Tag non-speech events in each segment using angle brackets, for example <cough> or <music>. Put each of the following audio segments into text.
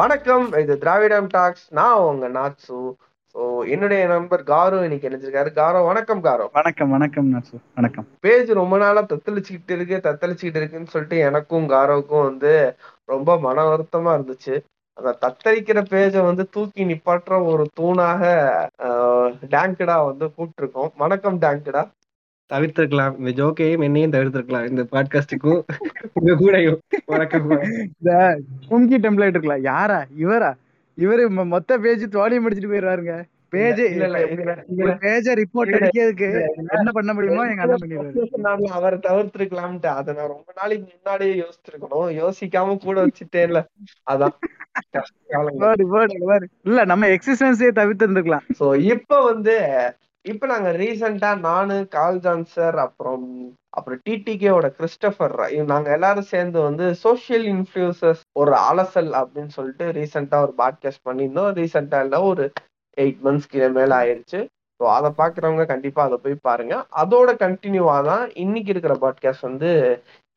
வணக்கம் இது திராவிடம் டாக்ஸ். நான் உங்க நாட்சு ஸோ என்னுடைய நண்பர் காரோ இன்னைக்கு நினைச்சிருக்காரு காரோ வணக்கம் காரோ. வணக்கம் வணக்கம் நாட்சு வணக்கம். பேஜ் ரொம்ப நாளா தத்தளிச்சுக்கிட்டு இருக்கு தத்தளிச்சுக்கிட்டு இருக்குன்னு சொல்லிட்டு எனக்கும் காரோவுக்கும் வந்து ரொம்ப மன வருத்தமா இருந்துச்சு. அந்த தத்தளிக்கிற பேஜை வந்து தூக்கி நிப்பாட்டுற ஒரு தூணாக டேங்கடா வந்து கூப்பிட்டுருக்கோம். வணக்கம் டேங்கடா. தவிர்த்திருக்கலாம். இந்த ஜோக்கையும் என்னையும் தவிர்த்திருக்கலாம். இந்த பாட்காஸ்டுக்கும் உங்க கூடயும் வணக்கம் இந்த கும்கி டெம்ப்ளேட் இருக்கலாம் யாரா? இவரா? இவரு மொத்த பேஜ் தோழி முடிச்சிட்டு போயிடுவாருங்க. பேஜ் இல்ல, இல்ல. பேஜ ரிப்போர்ட். அடிக்கிறதுக்கு என்ன பண்ண முடியுமோ எங்க அண்ணன் பண்ணிடுவாரு. <laughs> அவரை தவிர்த்திருக்கலாம்ட்டு அதை நான் ரொம்ப நாளைக்கு முன்னாடியே யோசிச்சிருக்கணும். யோசிக்காம கூட வச்சுட்டேன்ல. அதான். <laughs> இல்ல நம்ம எக்ஸிஸ்டன்ஸே தவிர்த்து இருந்திருக்கலாம் சோ இப்ப வந்து இப்ப நாங்க ரீசெண்டா நானு கால் ஜான்சர் அப்புறம் அப்புறம் டிடிகேவோட கிறிஸ்டபர் நாங்க எல்லாரும் சேர்ந்து வந்து சோஷியல் இன்ஃபுளுசஸ் ஒரு அலசல் அப்படின்னு சொல்லிட்டு ரீசெண்டா ஒரு பாட்காஸ்ட் பண்ணியிருந்தோம். ரீசெண்டா இல்ல ஒரு எயிட் மந்த்ஸ்க்கு மேல ஆயிடுச்சு ஸோ அதை பாக்குறவங்க கண்டிப்பா அதை போய் பாருங்க. அதோட கண்டினியூவா தான் இன்னைக்கு இருக்கிற பாட்காஸ்ட் வந்து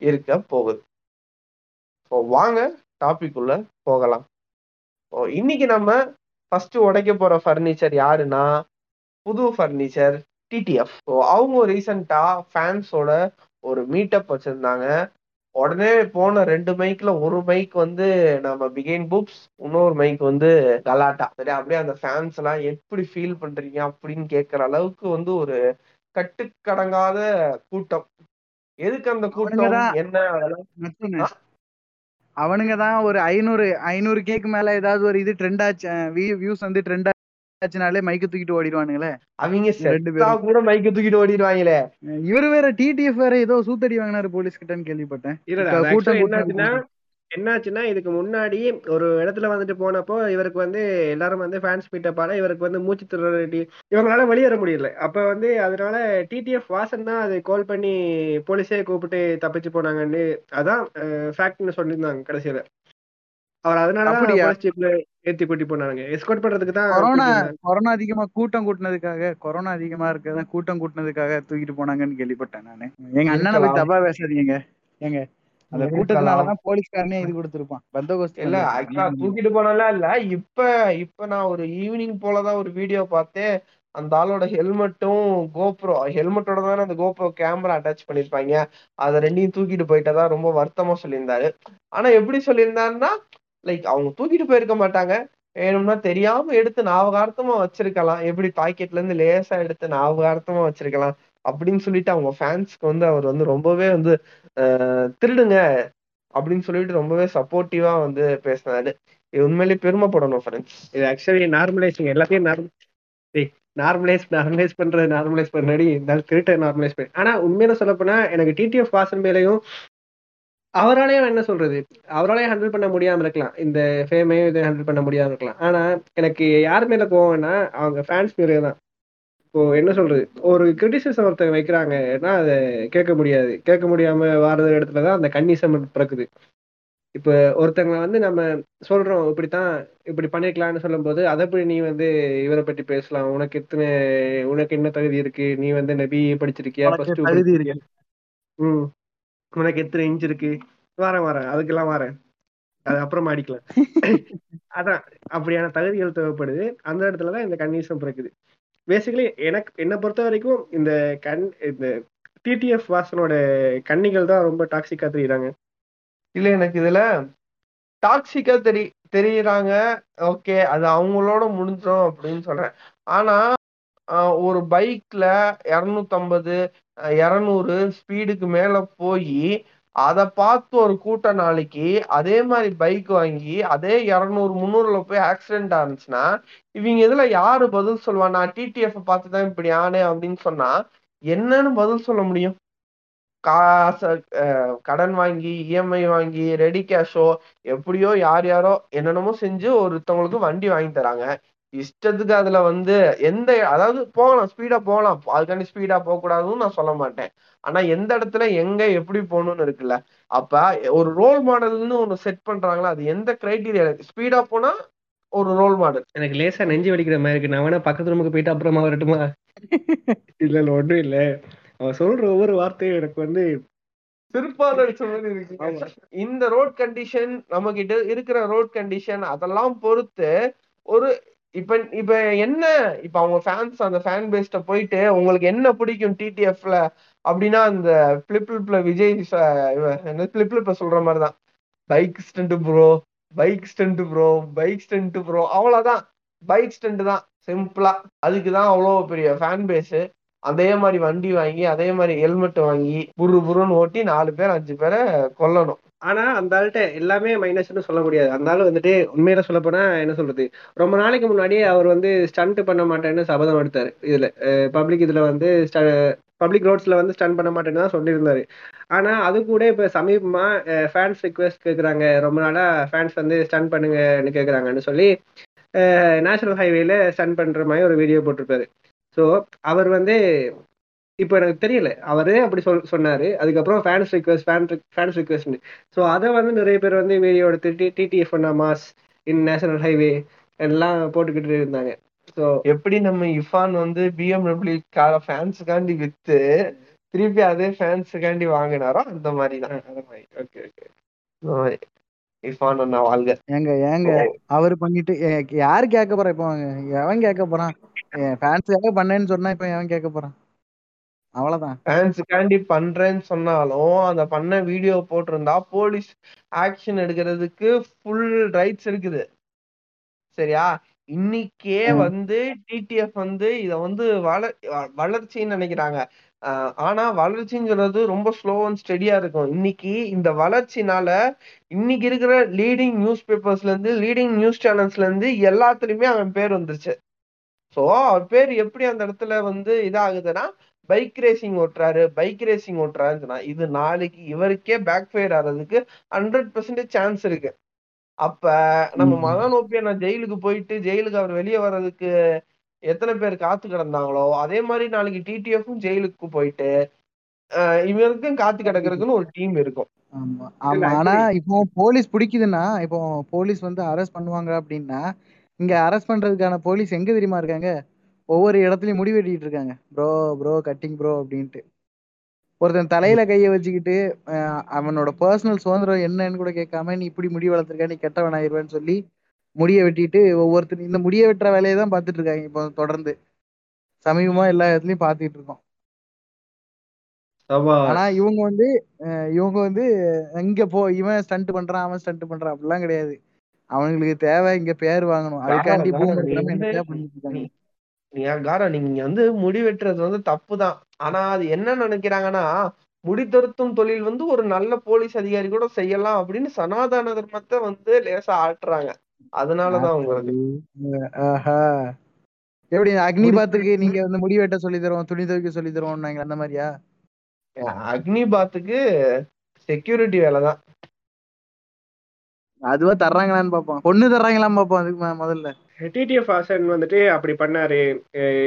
இருக்க போகுது. ஸோ வாங்க டாபிக் உள்ள போகலாம். ஸோ இன்னைக்கு நம்ம ஃபர்ஸ்ட் உடைக்க போற ஃபர்னிச்சர் யாருன்னா புது ஃபர்னிச்சர் டிடிஎஃப் ஸோ அவங்க ரீசெண்டா ஃபேன்ஸோட ஒரு மீட்டப் வச்சிருந்தாங்க. உடனே போன ரெண்டு மைக்ல ஒரு மைக் வந்து நம்ம பிகைன் புக்ஸ் இன்னொரு மைக் வந்து கலாட்டா. சரி அப்படியே அந்த ஃபேன்ஸ் எல்லாம் எப்படி ஃபீல் பண்றீங்க அப்படின்னு கேட்கற அளவுக்கு வந்து ஒரு கட்டுக்கடங்காத கூட்டம். எதுக்கு அந்த கூட்டம்? என்ன. அவனுங்க தான் ஒரு ஐநூறு ஐநூறு கேக்கு மேல ஏதாவது ஒரு இது ட்ரெண்ட் ஆச்சு வியூஸ் வந்து ட்ரெண்ட் ஆச்சுனாலே மைக்கு தூக்கிட்டு ஓடிடுவானுங்களே. அவங்க ரெண்டு பேரும். கூட மைக்க தூக்கிட்டு ஓடிடுவாங்களே. இவரு வேற டிடிஎஃப் வேற ஏதோ சூத்தடி வாங்கினாரு போலீஸ் கிட்டன்னு கேள்விப்பட்டேன் கூட்டம் என்னாச்சுன்னா இதுக்கு முன்னாடி ஒரு இடத்துல வந்துட்டு போனப்போ இவருக்கு வந்து எல்லாரும் வந்து ஃபேன்ஸ் மீட்டப்பால இவருக்கு வந்து மூச்சு திணறி இவங்களால வெளியேற முடியல. அப்ப வந்து அதனால டிடிஎஃப் வாசன் தான் அதை கால் பண்ணி போலீஸே கூப்பிட்டு தப்பிச்சு போனாங்கன்னு அதான் ஃபேக்ட்னு சொல்லியிருந்தாங்க கடைசியில. அவர் அதனால ஏத்தி கூட்டி போனாங்க எஸ்கார்ட் பண்றதுக்கு தான் கொரோனா. கொரோனா அதிகமா கூட்டம் கூட்டினதுக்காக கொரோனா அதிகமா இருக்கதான் கூட்டம் கூட்டினதுக்காக தூக்கிட்டு போனாங்கன்னு கேள்விப்பட்டேன் நானு எங்க அண்ணனை போய். தப்பா பேசாதீங்க ஏங்க அந்த. கூட்டத்தினாலதான் போலீஸ்காரனே இது கொடுத்திருப்பான் பந்தோபஸ்து இல்ல தூக்கிட்டு போனலாம் இல்ல இப்ப இப்ப நான் ஒரு ஈவினிங் போலதான் ஒரு வீடியோ பார்த்தேன் அந்த ஆளோட ஹெல்மெட்டும் கோப்ரோ ஹெல்மெட்டோட தானே அந்த கோப்ரோ கேமரா அட்டாச் பண்ணிருப்பாங்க அதை ரெண்டையும் தூக்கிட்டு போயிட்டதா ரொம்ப வருத்தமா சொல்லியிருந்தாரு ஆனா எப்படி சொல்லியிருந்தாருன்னா லைக் அவங்க தூக்கிட்டு போயிருக்க மாட்டாங்க. வேணும்னா தெரியாம எடுத்து ஞாபகார்த்தமா வச்சிருக்கலாம். எப்படி பாக்கெட்ல இருந்து லேசா எடுத்து ஞாபகார்த்தமா வச்சிருக்கலாம். அப்படின்னு சொல்லிட்டு அவங்க ஃபேன்ஸ்க்கு வந்து அவர் வந்து ரொம்பவே வந்து திருடுங்க அப்படின்னு சொல்லிட்டு ரொம்பவே சப்போர்ட்டிவா வந்து பேசினாரு. இது உண்மையிலேயே பெருமைப்படணும் ஃப்ரெண்ட்ஸ் இது ஆக்சுவலி நார்மலைசிங் எல்லாத்தையும் நார்மல் நார்மலைஸ் நார்மலைஸ் பண்றது நார்மலைஸ் பண்ணாடி இந்த திருட்ட நார்மலைஸ் பண்ணி. ஆனா உண்மையில சொல்ல போனா எனக்கு டிடிஎஃப் வாசன் மேலையும் அவராலையும் என்ன சொல்றது? அவராலையும் ஹேண்டில் பண்ண முடியாம இருக்கலாம். இந்த ஃபேமையும் இதை ஹேண்டில் பண்ண முடியாம இருக்கலாம். ஆனா எனக்கு யார் மேல கோவம்னா அவங்க ஃபேன்ஸ் மேலே தான். இப்போ என்ன சொல்றது? ஒரு கிரிட்டிசிசம் ஒருத்தங்க வைக்கிறாங்கன்னா அதை கேட்க முடியாது. கேட்க முடியாம வாரது இடத்துல தான் அந்த கன்னிசம் பிறக்குது. இப்போ ஒருத்தங்க வந்து நம்ம சொல்றோம் இப்படித்தான் இப்படி பண்ணிருக்கலாம்னு சொல்லும்போது அதை எப்படி நீ வந்து இவரை பற்றி பேசலாம். உனக்கு எத்தனை உனக்கு என்ன தகுதி இருக்கு? நீ வந்து நபி படிச்சிருக்கியா? தகுதி இருக்கு. ம். உனக்கு எத்தனை இன்ச் இருக்கு? வரேன் வரேன். அதுக்கெல்லாம் வரேன். அது அப்புறமா அடிக்கலாம். <laughs> அதான் அப்படியான தகுதிகள் தேவைப்படுது. அந்த இடத்துல தான் இந்த கன்னிசம் பிறக்குது. பேசிக்கலி எனக்கு என்னை பொறுத்த வரைக்கும் இந்த கண் இந்த டிடிஎஃப் வாசனோட கன்னிகள் தான் ரொம்ப டாக்ஸிக்கா தெரியுறாங்க. இல்ல எனக்கு இதுல டாக்ஸிக்கா தெரி தெரியுறாங்க. ஓகே அது அவங்களோட முடிஞ்சிடும் அப்படின்னு சொல்றேன். ஆனா ஒரு பைக்ல இரநூத்தம்பது இரநூறு ஸ்பீடுக்கு மேல போய் அதை பார்த்து ஒரு கூட்ட நாளைக்கு அதே மாதிரி பைக் வாங்கி அதே இரநூறு முந்நூறுல போய் ஆக்சிடென்ட் ஆனிச்சுன்னா இவங்க இதுல யாரு பதில் சொல்லுவா? நான் டிடிஎஃப் பார்த்து தான் இப்படி ஆனேன் அப்படின்னு சொன்னா என்னன்னு பதில் சொல்ல முடியும்? காசு கடன் வாங்கி இஎம்ஐ வாங்கி ரெடி கேஷோ எப்படியோ யார் யாரோ என்னென்னமோ செஞ்சு ஒருத்தவங்களுக்கு வண்டி வாங்கி தராங்க. இஷ்டத்துக்கு அதுல வந்து எந்த அதாவது போகலாம் ஸ்பீடா போகலாம். அதுக்காண்டி ஸ்பீடா போக கூடாதுன்னு நான் சொல்ல மாட்டேன். ஆனா எந்த இடத்துல எங்க எப்படி போகணும்னு இருக்குல்ல அப்ப ஒரு ரோல் மாடல்னு ஒண்ணு செட் பண்றாங்களா அது எந்த கிரைட்டீரியா ஸ்பீடா போனா ஒரு ரோல் மாடல் எனக்கு லேசா நெஞ்சு வலிக்கிற மாதிரி இருக்கு. நான் வேணா பக்கத்து ரூமுக்கு போயிட்டு அப்புறமா வரட்டுமா? இல்ல இல்ல ஒன்றும் இல்ல. அவன் சொல்ற ஒவ்வொரு வார்த்தையும் எனக்கு வந்து. இந்த ரோட் கண்டிஷன் நம்ம கிட்ட இருக்கிற ரோட் கண்டிஷன் அதெல்லாம் பொறுத்து ஒரு இப்ப இப்ப என்ன இப்ப அவங்க ஃபேன்ஸ் அந்த ஃபேன் பேஸ்ட போயிட்டு உங்களுக்கு என்ன பிடிக்கும் டிடிஎஃப்ல அப்படின்னா அந்த பிளிப்ளிப்ல விஜய் என்ன பிளிப்ளிப்ல சொல்ற மாதிரிதான். Bike stunt bro bike stunt bro bike stunt bro அவ்வளவுதான். பைக் ஸ்டண்ட் தான். சிம்பிளா அதுக்கு தான் அவ்வளோ பெரிய ஃபேன் பேஸ் அதே மாதிரி வண்டி வாங்கி அதே மாதிரி ஹெல்மெட் வாங்கி புரு புருன்னு ஓட்டி நாலு பேர் அஞ்சு பேரை கொல்லணும். ஆனா அந்த ஆள்கிட்ட எல்லாமே மைனஸ்னு சொல்ல முடியாது. அந்த ஆள் வந்துட்டு உண்மையில சொல்ல போனா என்ன சொல்றது? ரொம்ப நாளைக்கு முன்னாடியே அவர் வந்து ஸ்டண்ட் பண்ண மாட்டேன்னு சபதம் எடுத்தாரு. இதுல பப்ளிக் இதுல வந்து பப்ளிக் ரோட்ஸ்ல வந்து ஸ்டன் பண்ண மாட்டேன்னு தான் சொல்லியிருந்தாரு. ஆனா அது கூட இப்ப சமீபமா ஃபேன்ஸ் ரிக்வெஸ்ட் கேக்குறாங்க. ரொம்ப நாளா ஃபேன்ஸ் வந்து ஸ்டன் பண்ணுங்கன்னு கேக்குறாங்கன்னு சொல்லி நேஷனல் ஹைவேல ஸ்டன் பண்ற மாதிரி ஒரு வீடியோ போட்டிருப்பாரு. ஸோ அவர் வந்து இப்போ எனக்கு தெரியல. அவரே அப்படி சொல் சொன்னாரு. அதுக்கப்புறம் fans request fan fans request so அதை வந்து நிறைய பேர் வந்து வீடியோ எடுத்து T TTF mass in national highway எல்லாம் போட்டுக்கிட்டு இருந்தாங்க. ஸோ எப்படி நம்ம இஃபான் வந்து பிஎம்டபிள்யூ கார ஃபேன்ஸுக்காண்டி வித்து திருப்பி அதே ஃபேன்ஸுக்காண்டி வாங்கினாரோ அந்த மாதிரி தான் அந்த மாதிரி. Okay okay. இஃபான் அண்ணா வாழ்க. ஏங்க ஏங்க அவர் பண்ணிட்டு யாரு கேட்க போறா இப்போ எவன் கேட்க போறான்? ஃபேன்ஸுக்காக பண்ணேன்னு சொன்னா இப்ப எவன் கேட்க போறான்? அவ்வளவுதான். பண்றேன்னு சொன்னாலும் அந்த பண்ண வீடியோ போட்டிருந்தா போலீஸ் ஆக்ஷன் எடுக்கிறதுக்கு ஃபுல் ரைட்ஸ் இருக்குது. சரியா? இன்னைக்கே. வந்து டிடிஎஃப் வந்து இத வந்து வள வ- வளர்ச்சின்னு நினைக்கிறாங்க. ஆனா வளர்ச்சின்னு சொல்றது ரொம்ப ஸ்லோ அண்ட் ஸ்டெடியா இருக்கும். இன்னைக்கு இந்த வளர்ச்சினால இன்னைக்கு இருக்கிற லீடிங் நியூஸ் பேப்பர்ஸ்ல இருந்து லீடிங் நியூஸ் சேனல்ஸ்ல இருந்து எல்லாத்துலயுமே அவன் பேர் வந்துருச்சு. சோ அவர் பேர் எப்படி அந்த இடத்துல வந்து இதாகுதுன்னா பைக் ரேசிங் ஓட்டுறாரு பைக் ரேசிங் ஓட்டுறாருன்னு சொன்னா இது நாளைக்கு இவருக்கே பேக் ஃபயர் ஆறதுக்கு ஹண்ட்ரட் பெர்சன்டேஜ் சான்ஸ் இருக்கு. அப்ப நம்ம ம். மதனோப்பியா நான் ஜெயிலுக்கு போயிட்டு ஜெயிலுக்கு அவர் வெளியே வர்றதுக்கு எத்தனை பேர் காத்து கிடந்தாங்களோ அதே மாதிரி நாளைக்கு டிடிஎஃப்பும் ஜெயிலுக்கு போயிட்டு இவருக்கும் காத்து கிடக்குறதுக்குன்னு ஒரு டீம் இருக்கும். ஆமா ஆனா இப்போ போலீஸ் பிடிக்குதுன்னா இப்போ போலீஸ் வந்து அரெஸ்ட் பண்ணுவாங்க அப்படின்னா இங்க அரெஸ்ட் பண்றதுக்கான போலீஸ் எங்க தெரியுமா இருக்காங்க? ஒவ்வொரு இடத்துலயும் முடி வெட்டிட்டு இருக்காங்க. ப்ரோ ப்ரோ கட்டிங் ப்ரோ அப்படின்ட்டு. ஒருத்தன் தலையில கைய வச்சுக்கிட்டு அவனோட பர்சனல் சுதந்திரம் என்னன்னு கூட கேட்காம நீ இப்படி முடி வளர்த்துருக்க நீ கெட்டவன் ஆயிருவேன்னு சொல்லி முடிய வெட்டிட்டு ஒவ்வொருத்தர் இந்த முடிய வெட்டுற வேலையை தான் பார்த்துட்டு இருக்காங்க இப்போ தொடர்ந்து. சமீபமா எல்லா இடத்துலயும் பார்த்துட்டு இருக்கோம். ஆனா இவங்க வந்து இவங்க வந்து இங்க போ இவன் ஸ்டண்ட் பண்றான் அவன் ஸ்டண்ட் பண்றான் அப்படிலாம் கிடையாது. அவங்களுக்கு தேவை இங்க பேர் வாங்கணும். அதுக்காண்டி காரணம் பூம் காரணம் நீ எடுக்காம வந்து என்னத்தையா பண்ணிட்டு இருக்காங்க. நீ- நீ காரா நீங்க வந்து முடி வெட்டுறது வந்து தப்பு தான் ஆனா அது என்ன நினைக்கிறாங்கன்னா முடி திருத்தும் தொழில் வந்து ஒரு நல்ல போலீஸ் அதிகாரி கூட செய்யலாம் அப்படின்னு சனாதன தர்மத்தை வந்து லேசா ஆட்டுறாங்க. அதனாலதான் உங்களுக்கு எப்படி அக்னி பாத்துக்கு நீங்க வந்து முடி வெட்ட சொல்லி தருவோம் துணி துவைக்க சொல்லி தருவோம் அந்த மாதிரியா? அக்னி பாத்துக்கு செக்யூரிட்டி வேலை தான் அதுவா தர்றாங்களான்னு பாப்போம் பொண்ணு தர்றாங்களான்னு பாப்போம் அதுக்கு முதல்ல. டிடிஎஃப் ஹாசன் வந்துட்டு அப்படி பண்ணாரு.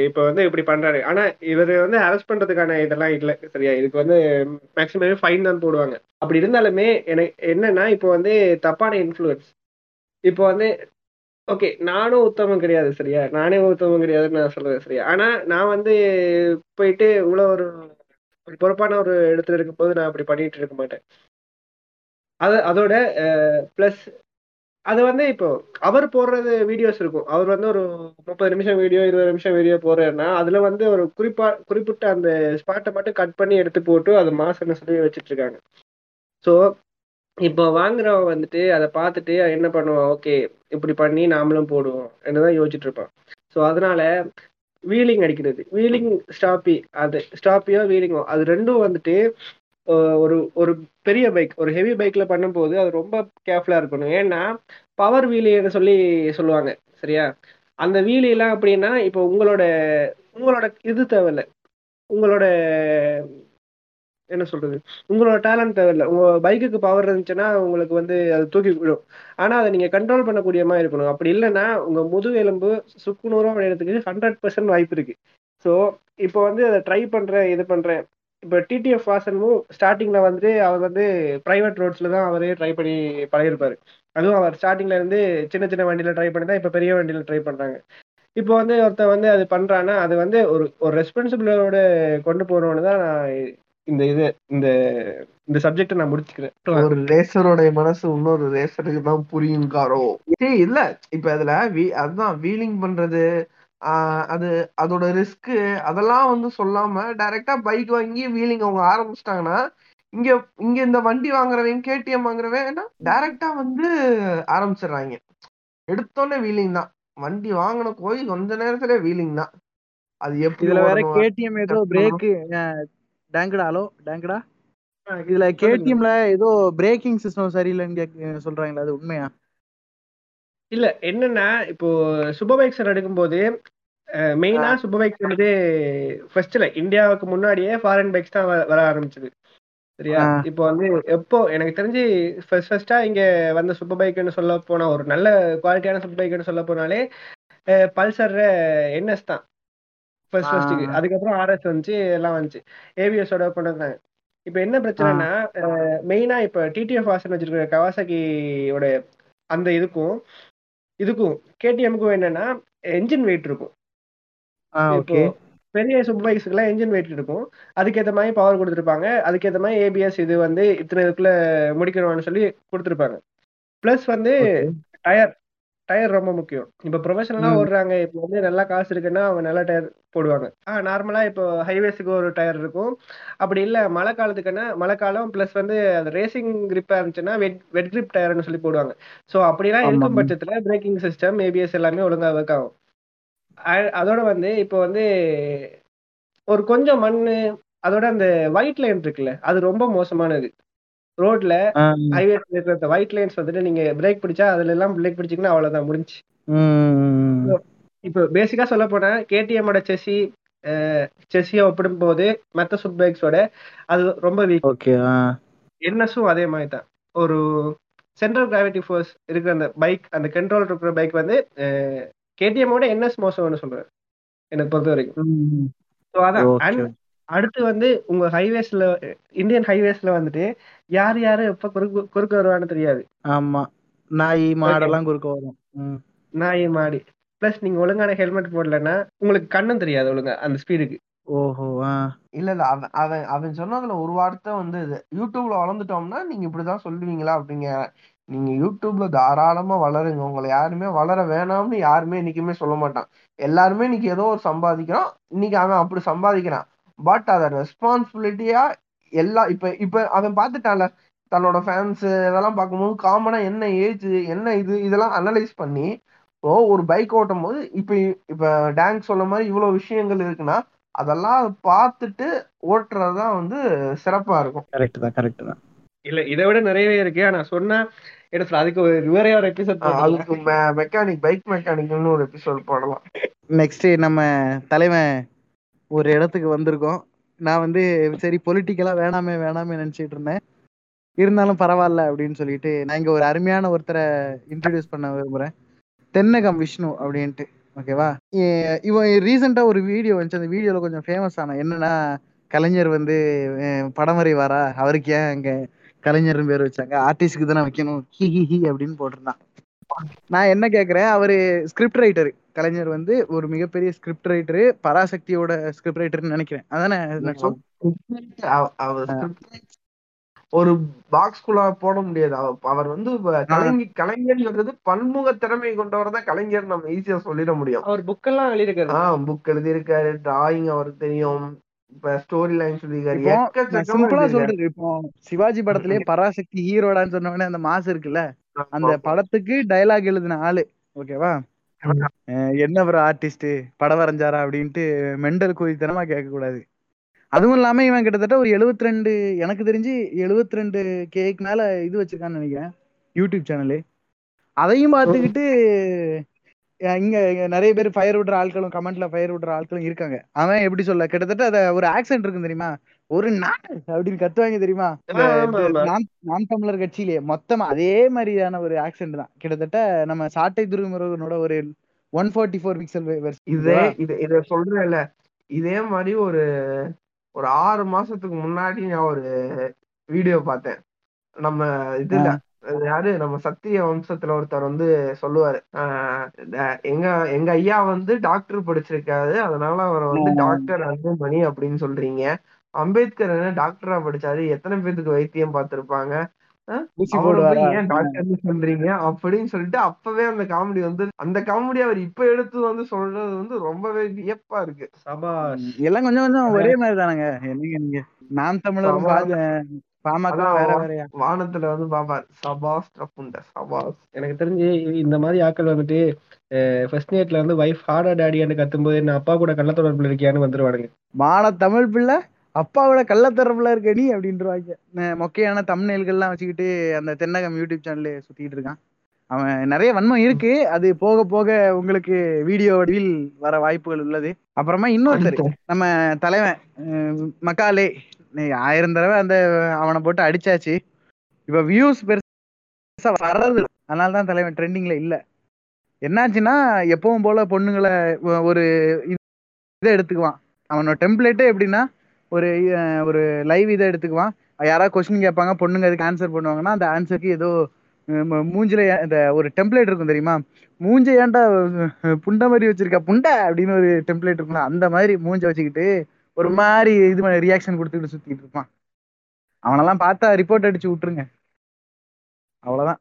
இப்போ வந்து இப்படி பண்றாரு. ஆனா இவர் வந்து அரெஸ்ட் பண்றதுக்கான இதெல்லாம் இல்லை. சரியா இதுக்கு வந்து மேக்ஸிமம் ஃபைன் தான் போடுவாங்க. அப்படி இருந்தாலுமே எனக்கு என்னன்னா இப்போ வந்து தப்பான இன்ஃப்ளூயன்ஸ் இப்போ வந்து ஓகே நானும் உத்தமம் கிடையாது சரியா? நானே உத்தமம் கிடையாதுன்னு நான் சொல்றேன் சரியா? ஆனா நான் வந்து போயிட்டு இவ்வளோ ஒரு ஒரு பொறுப்பான ஒரு இடத்துல இருக்கும்போது நான் அப்படி பண்ணிட்டு இருக்க மாட்டேன். அது அதோட ப்ளஸ் அது வந்து இப்போ அவர் போடுறது வீடியோஸ் இருக்கும். அவர் வந்து ஒரு முப்பது நிமிஷம் வீடியோ இருபது நிமிஷம் வீடியோ போடுறாருன்னா அதுல வந்து ஒரு குறிப்பா குறிப்பிட்ட அந்த ஸ்பாட்டை மட்டும் கட் பண்ணி எடுத்து போட்டு அது மாசம்னு சொல்லி வச்சிட்டு இருக்காங்க ஸோ இப்போ வாங்குறவன் வந்துட்டு அதை பார்த்துட்டு என்ன பண்ணுவான்? ஓகே இப்படி பண்ணி நாமளும் போடுவோம் என்னதான் யோசிச்சுட்டு இருப்பான் ஸோ அதனால வீலிங் அடிக்கிறது. வீலிங் ஸ்டாப்பி அது ஸ்டாப்பியோ வீலிங்கோ அது ரெண்டும் வந்துட்டு ஒரு ஒரு பெரிய பைக் ஒரு ஹெவி பைக்ல பண்ணும்போது அது ரொம்ப கேர்ஃபுல்லா இருக்கணும். ஏன்னா பவர் வீலின்னு சொல்லி சொல்லுவாங்க சரியா? அந்த வீலிலாம் அப்படின்னா இப்போ உங்களோட உங்களோட இது தேவையில்ல. உங்களோட என்ன சொல்றது? உங்களோட டேலண்ட் தேவையில்ல. உங்க பைக்குக்கு பவர் இருந்துச்சுன்னா உங்களுக்கு வந்து அது தூக்கி விடும். ஆனா அதை நீங்க கண்ட்ரோல் பண்ணக்கூடிய மாதிரி இருக்கணும். அப்படி இல்லைன்னா உங்க முதுகெலும்பு சுக்குநூறும் அப்படின்றதுக்கு ஹண்ட்ரட் பர்சன்ட் வாய்ப்பு இருக்கு. ஸோ இப்போ வந்து அதை ட்ரை பண்றேன் இது பண்றேன். இப்போ டிடிஎஃப் வாசனும் ஸ்டார்டிங்ல வந்து அவர் வந்து பிரைவேட் ரோட்ஸ்ல தான் அவரே ட்ரை பண்ணி பழகிருப்பாரு அதுவும் அவர் ஸ்டார்டிங்ல இருந்து சின்ன சின்ன வண்டியில ட்ரை பண்ணி தான் இப்போ பெரிய வண்டியில ட்ரை பண்றாங்க. இப்போ வந்து ஒருத்தன் வந்து அது பண்றான்னா அது வந்து ஒரு ஒரு ரெஸ்பான்சிபிளோட கொண்டு போறோம்னு தான் நான் இந்த இது இந்த இந்த சப்ஜெக்ட் நான் முடிச்சுக்கிறேன். ஒரு ரேசரோட மனசு இன்னொரு ரேசருக்கு தான் புரியும் காரோ? இல்ல இப்ப அதுல வீ- அதுதான் வீலிங் பண்றது அது அதோட ரிஸ்க் அதெல்லாம் வந்து சொல்லாம டைரக்டா பைக் வாங்கி வீலிங் அவங்க ஆரம்பிச்சிட்டாங்கன்னா இங்க இங்க இந்த வண்டி வாங்குறவன் கேடிஎம் வாங்குறவன் டைரக்டா வந்து ஆரம்பிச்சிடுறாங்க. எடுத்தோடனே வீலிங் தான். வண்டி வாங்கின போய் கொஞ்ச நேரத்துல வீலிங் தான். அது எப்படி இதுல வேற கேடிஎம் ஏதோ கட்டணும். பிரேக் டேங்கடா ஹலோ டேங்கடா? இதுல கேடிஎம்ல ஏதோ பிரேக்கிங் சிஸ்டம் சரியில்லைன்னு கேக்க- சொல்றாங்களா அது உண்மையா? இல்ல என்னன்னா இப்போ சூப்பர் பைக்ஸ் எடுக்கும்போது மெயினா சூப்பர் பைக்ஸ் வந்து ஃபர்ஸ்ட்ல இந்தியாவுக்கு முன்னாடியே ஃபாரின் பைக்ஸ் தான் வர ஆரம்பிச்சது. சரியா. இப்போ வந்து எப்போ எனக்கு தெரிஞ்சு ஃபர்ஸ்ட் ஃபர்ஸ்டா இங்க வந்த சூப்பர் பைக்னு சொல்ல போனா ஒரு நல்ல குவாலிட்டியான சூப்பர் பைக்னு சொல்ல போனாலே பல்சர் என்எஸ் தான். ஃபர்ஸ்ட். ஃபர்ஸ்ட்டுக்கு அதுக்கப்புறம் ஆர்எஸ் வந்துச்சு எல்லாம் வந்துச்சு. ஏபிஎஸோட கொண்டு வந்தாங்க இப்போ என்ன பிரச்சனைனா மெயினா இப்போ டிடிஎஃப் வாசன் வச்சிருக்கிற கவாசாக்கியோட அந்த இதுக்கும் இதுக்கும் கேடிஎம்க்கும் என்னன்னா என்ஜின் வெயிட் இருக்கும். ஓகே பெரிய சூப்பர் பைக்ஸ்க்குலாம் என்ஜின் வெயிட் இருக்கும். அதுக்கேற்ற மாதிரி பவர் கொடுத்துருப்பாங்க. அதுக்கேற்ற மாதிரி ஏபிஎஸ் இது வந்து இத்தனை இதுக்குள்ள முடிக்கணும்னு சொல்லி கொடுத்துருப்பாங்க. ப்ளஸ் வந்து டயர் டயர் ரொம்ப முக்கியம். இப்போ ப்ரொஃபஷனலாக ம். ஓடுறாங்க இப்போ வந்து நல்லா காசு இருக்குன்னா அவங்க நல்ல டயர் போடுவாங்க. ஆ நார்மலாக இப்போ ஹைவேஸுக்கு ஒரு டயர் இருக்கும். அப்படி இல்லை மழை காலத்துக்குன்னா மழை காலம் ப்ளஸ் வந்து அது ரேசிங் கிரிப்பாக இருந்துச்சுன்னா வெட் வெட் கிரிப் டயர்னு சொல்லி போடுவாங்க. ஸோ அப்படிலாம் இருக்கும். பட்சத்தில் பிரேக்கிங் சிஸ்டம் ஏபிஎஸ் எல்லாமே ஒழுங்காக ஒர்க் ஆகும். அதோட வந்து இப்போ வந்து ஒரு கொஞ்சம் மண் அதோட அந்த ஒயிட் லைன் இருக்குல்ல அது ரொம்ப மோசமானது. ரோட்ல ஹைவேஸ் இருக்கிற ஒயிட் லைன்ஸ் வந்துட்டு நீங்க பிரேக் பிடிச்சா அதுல எல்லாம் பிரேக் பிடிச்சிங்கன்னா அவ்வளவுதான் முடிஞ்சு. இப்போ பேசிக்கா சொல்ல போனா கேடிஎம்மோட செஸ்ஸி செஸ்ஸியை ஒப்பிடும் போது மற்ற சுட் பைக்ஸோட அது ரொம்ப வீக் ஓகே என்எஸும் அதே மாதிரி தான் ஒரு சென்ட்ரல் கிராவிட்டி ஃபோர்ஸ் இருக்கிற அந்த பைக் அந்த கண்ட்ரோல் இருக்கிற பைக் வந்து கேடிஎம்மோட என்எஸ் மோசம்னு சொல்றேன். எனக்கு பொறுத்த வரைக்கும். ஸோ அதான். அடுத்து வந்து உங்க ஹைவேஸ்ல இந்தியன் ஹைவேஸ்ல வந்துட்டு யார் யாரு எப்ப குறுக்கு குறுக்க வருவான்னு தெரியாது. ஆமா. நாய் மாடெல்லாம் குறுக்க வரும். நாய் மாடி. பிளஸ் நீங்க ஒழுங்கான ஹெல்மெட் போடலன்னா உங்களுக்கு கண்ணும் தெரியாது ஒழுங்கா அந்த ஸ்பீடுக்கு ஓஹோ இல்ல இல்ல. அவன் அவன் அவன் சொன்னதுல ஒரு வார்த்தை வந்து இது. யூடியூப்ல வளர்ந்துட்டோம்னா நீங்க இப்படிதான் சொல்லுவீங்களா அப்படிங்க. நீங்க யூடியூப்ல தாராளமா வளருங்க. உங்களை யாருமே வளர வேணாம்னு யாருமே இன்னைக்குமே சொல்ல மாட்டான். எல்லாருமே இன்னைக்கு ஏதோ ஒரு சம்பாதிக்கிறான் இன்னைக்கு அவன் அப்படி சம்பாதிக்கிறான். பட் அத ரெஸ்பான்சிபிலிட்டியா எல்லா இப்ப இப்ப அவன் பார்த்துட்டான்ல தன்னோட ஃபேன்ஸ் இதெல்லாம் பார்க்கும்போது காமனா என்ன ஏஜ் என்ன இது இதெல்லாம் அனலைஸ் பண்ணி இப்போ ஒரு பைக் ஓட்டும் போது இப்ப இப்ப டேங்க் சொன்ன மாதிரி இவ்வளவு விஷயங்கள் இருக்குன்னா அதெல்லாம் பார்த்துட்டு ஓட்டுறதுதான் வந்து சிறப்பா இருக்கும். கரெக்ட் தான் கரெக்ட் தான். இல்ல இதை விட நிறையவே இருக்கு. ஆனா சொன்னா சொல்ல அதுக்கு ஒரு வேற ஒரு எபிசோட் அதுக்கு மெக்கானிக் பைக் மெக்கானிக்னு ஒரு எபிசோட் போடலாம். நெக்ஸ்ட் நம்ம தலைவன் ஒரு இடத்துக்கு வந்திருக்கோம். நான் வந்து சரி பொலிட்டிக்கலா வேணாமே வேணாமே நினைச்சிட்டு இருந்தேன். இருந்தாலும் பரவாயில்ல அப்படின்னு சொல்லிட்டு நான் இங்க ஒரு அருமையான ஒருத்தரை இன்ட்ரடியூஸ் பண்ண விரும்புறேன். தென்னகம் விஷ்ணு அப்படின்ட்டு. ஓகேவா இவன் ரீசெண்டா ஒரு வீடியோ வந்துச்சு. அந்த வீடியோல கொஞ்சம் ஃபேமஸ் ஆன என்னன்னா கலைஞர் வந்து படம் வரைவாரா? அவருக்கு ஏன் அங்க கலைஞர்னு பேர் வச்சாங்க? ஆர்டிஸ்டுக்கு தானே வைக்கணும். ஹி ஹி ஹி அப்படின்னு போட்டிருந்தான். நான் என்ன கேக்குறேன்? அவரு ஸ்கிரிப்ட் ரைட்டர் கலைஞர் வந்து ஒரு மிகப்பெரிய ஸ்கிரிப்ட் ரைட்டரு பராசக்தியோட ஸ்கிரிப்ட் ரைட்டர்னு நினைக்கிறேன். அதானே ஒரு பாக்ஸ்குள்ள போட முடியாது. அவ- அவர் வந்து கலைஞர் கலைஞர்ன்றது பன்முக திறமை கொண்டவர் தான் கலைஞர் நம்ம ஈஸியா சொல்லிட முடியும். அவர் புக்கெல்லாம் எழுதியிருக்காரு. ஆஹ் புக் எழுதியிருக்காரு. டிராயிங் அவருக்கு தெரியும். இப்ப ஸ்டோரி லைன் சொல்லியிருக்காரு. சிம்பிளா. சொல்றேன் இப்போ சிவாஜி படத்திலேயே பராசக்தி ஹீரோடான்னு சொன்ன உடனே அந்த மாசு இருக்குல்ல? அந்த படத்துக்கு டயலாக் எழுதின ஆளு ஓகேவா <laughs> என்ன ப்ரோ ஆர்டிஸ்ட் படம் வரைஞ்சாரா? அப்படின்ட்டு மெண்டல் குதித்தனமா கேட்க கூடாது அதுவும் இல்லாம இவன் கிட்டத்தட்ட ஒரு 72 ரெண்டு எனக்கு தெரிஞ்சு 72 ரெண்டு கேக்கு மேல இது வச்சிருக்கான்னு நினைக்கிறேன் யூடியூப் சேனலு அதையும் பார்த்துக்கிட்டு இங்க இங்க நிறைய பேர் ஃபயர் விடுற ஆட்களும் கமெண்ட்ல ஃபயர் விடுற ஆட்களும் இருக்காங்க. அவன் எப்படி சொல்ல கிட்டத்தட்ட அத ஒரு ஆக்சென்ட் இருக்கும் தெரியுமா? ஒரு நாடு அப்படின்னு கத்துவாங்க தெரியுமா. நாம் தமிழர் கட்சியிலேயே மொத்தமா அதே மாதிரியான ஒரு ஆக்சென்ட் தான். கிட்டத்தட்ட நம்ம சாட்டை துருமுருகனோட ஒரு ஒன் ஃபார்ட்டி ஃபோர் பிக்சல் இதே இது இத சொல்றேன்ல. இதே மாதிரி ஒரு ஒரு ஆறு மாசத்துக்கு முன்னாடி நான் ஒரு வீடியோ பார்த்தேன். நம்ம இதுல யாரு? நம்ம சத்திரிய வம்சத்துல ஒருத்தர் வந்து சொல்லுவாரு. எங்க எங்க ஐயா வந்து டாக்டர் படிச்சிருக்காரு. அதனால அவரை வந்து. டாக்டர் அன்புமணி அப்படின்னு சொல்றீங்க. அம்பேத்கர் என்ன டாக்டரா படிச்சாரு? எத்தனை பேத்துக்கு வைத்தியம் பார்த்திருப்பாங்க? ஏன் டாக்டர்னு சொல்றீங்க? அப்படின்னு சொல்லிட்டு அப்பவே அந்த காமெடி வந்து அந்த காமெடி அவர் இப்ப எடுத்து வந்து சொல்றது வந்து ரொம்பவே வியப்பா இருக்கு. சபாஷ். ம், எல்லாம் கொஞ்சம் கொஞ்சம் ஒரே மாதிரி தானங்க. என்னங்க நீங்க? நாம் சபா வேறயா? வானத்துல வந்து பாப்பார். சபாஸ் புண்ட சபாஸ் எனக்கு தெரிஞ்சு இந்த மாதிரி ஆட்கள் வந்துட்டு ஃபர்ஸ்ட் நைட்ல வந்து வைஃப் ஹார்டா டேடியான்னு கத்தும்போது நான் அப்பா கூட கள்ள தொடர்புல இருக்கியான்னு வந்துருவானுங்க. மான தமிழ் பிள்ளை? அப்பாவோட கள்ளத்தரப்புல இருக்க நீ அப்படின்றவாங்க. மொக்கையான தம்ப்நெயில்கள்லாம் வச்சுக்கிட்டு அந்த தென்னகம் யூடியூப் சேனல்ல சுத்திட்டு இருக்கான். அவன் நிறைய வன்மம் இருக்கு. அது போக போக உங்களுக்கு வீடியோ வடிவில் வர வாய்ப்புகள் உள்ளது. அப்புறமா இன்னொருத்தர் நம்ம தலைவன் மக்காலே. ஆயிரம் தடவை அந்த அவனை போட்டு அடிச்சாச்சு. இப்ப வியூஸ் பெருசா வர்றது. அதனால தான் தலைவன் ட்ரெண்டிங்ல இல்ல. என்னாச்சுன்னா எப்பவும் போல பொண்ணுங்களை ஒரு இதை எடுத்துக்குவான். அவனோட டெம்ப்ளேட்டே எப்படின்னா ஒரு ஒரு லைவ் இதை எடுத்துக்குவான் யாராவது கொஸ்டின் கேட்பாங்க பொண்ணுங்க அதுக்கு ஆன்சர் பண்ணுவாங்கன்னா அந்த ஆன்சருக்கு ஏதோ மூஞ்சில இந்த ஒரு டெம்ப்ளேட் இருக்கும் தெரியுமா? மூஞ்ச ஏன்டா புண்டை மாதிரி வச்சிருக்க? புண்டை! அப்படின்னு ஒரு டெம்ப்ளேட் இருக்கும்ல அந்த மாதிரி மூஞ்ச வச்சுக்கிட்டு ஒரு மாதிரி இது ரியாக்ஷன் கொடுத்துக்கிட்டு சுத்திட்டு இருப்பான். அவனெல்லாம் பார்த்தா ரிப்போர்ட் அடிச்சு விட்டுருங்க. அவ்வளவுதான்.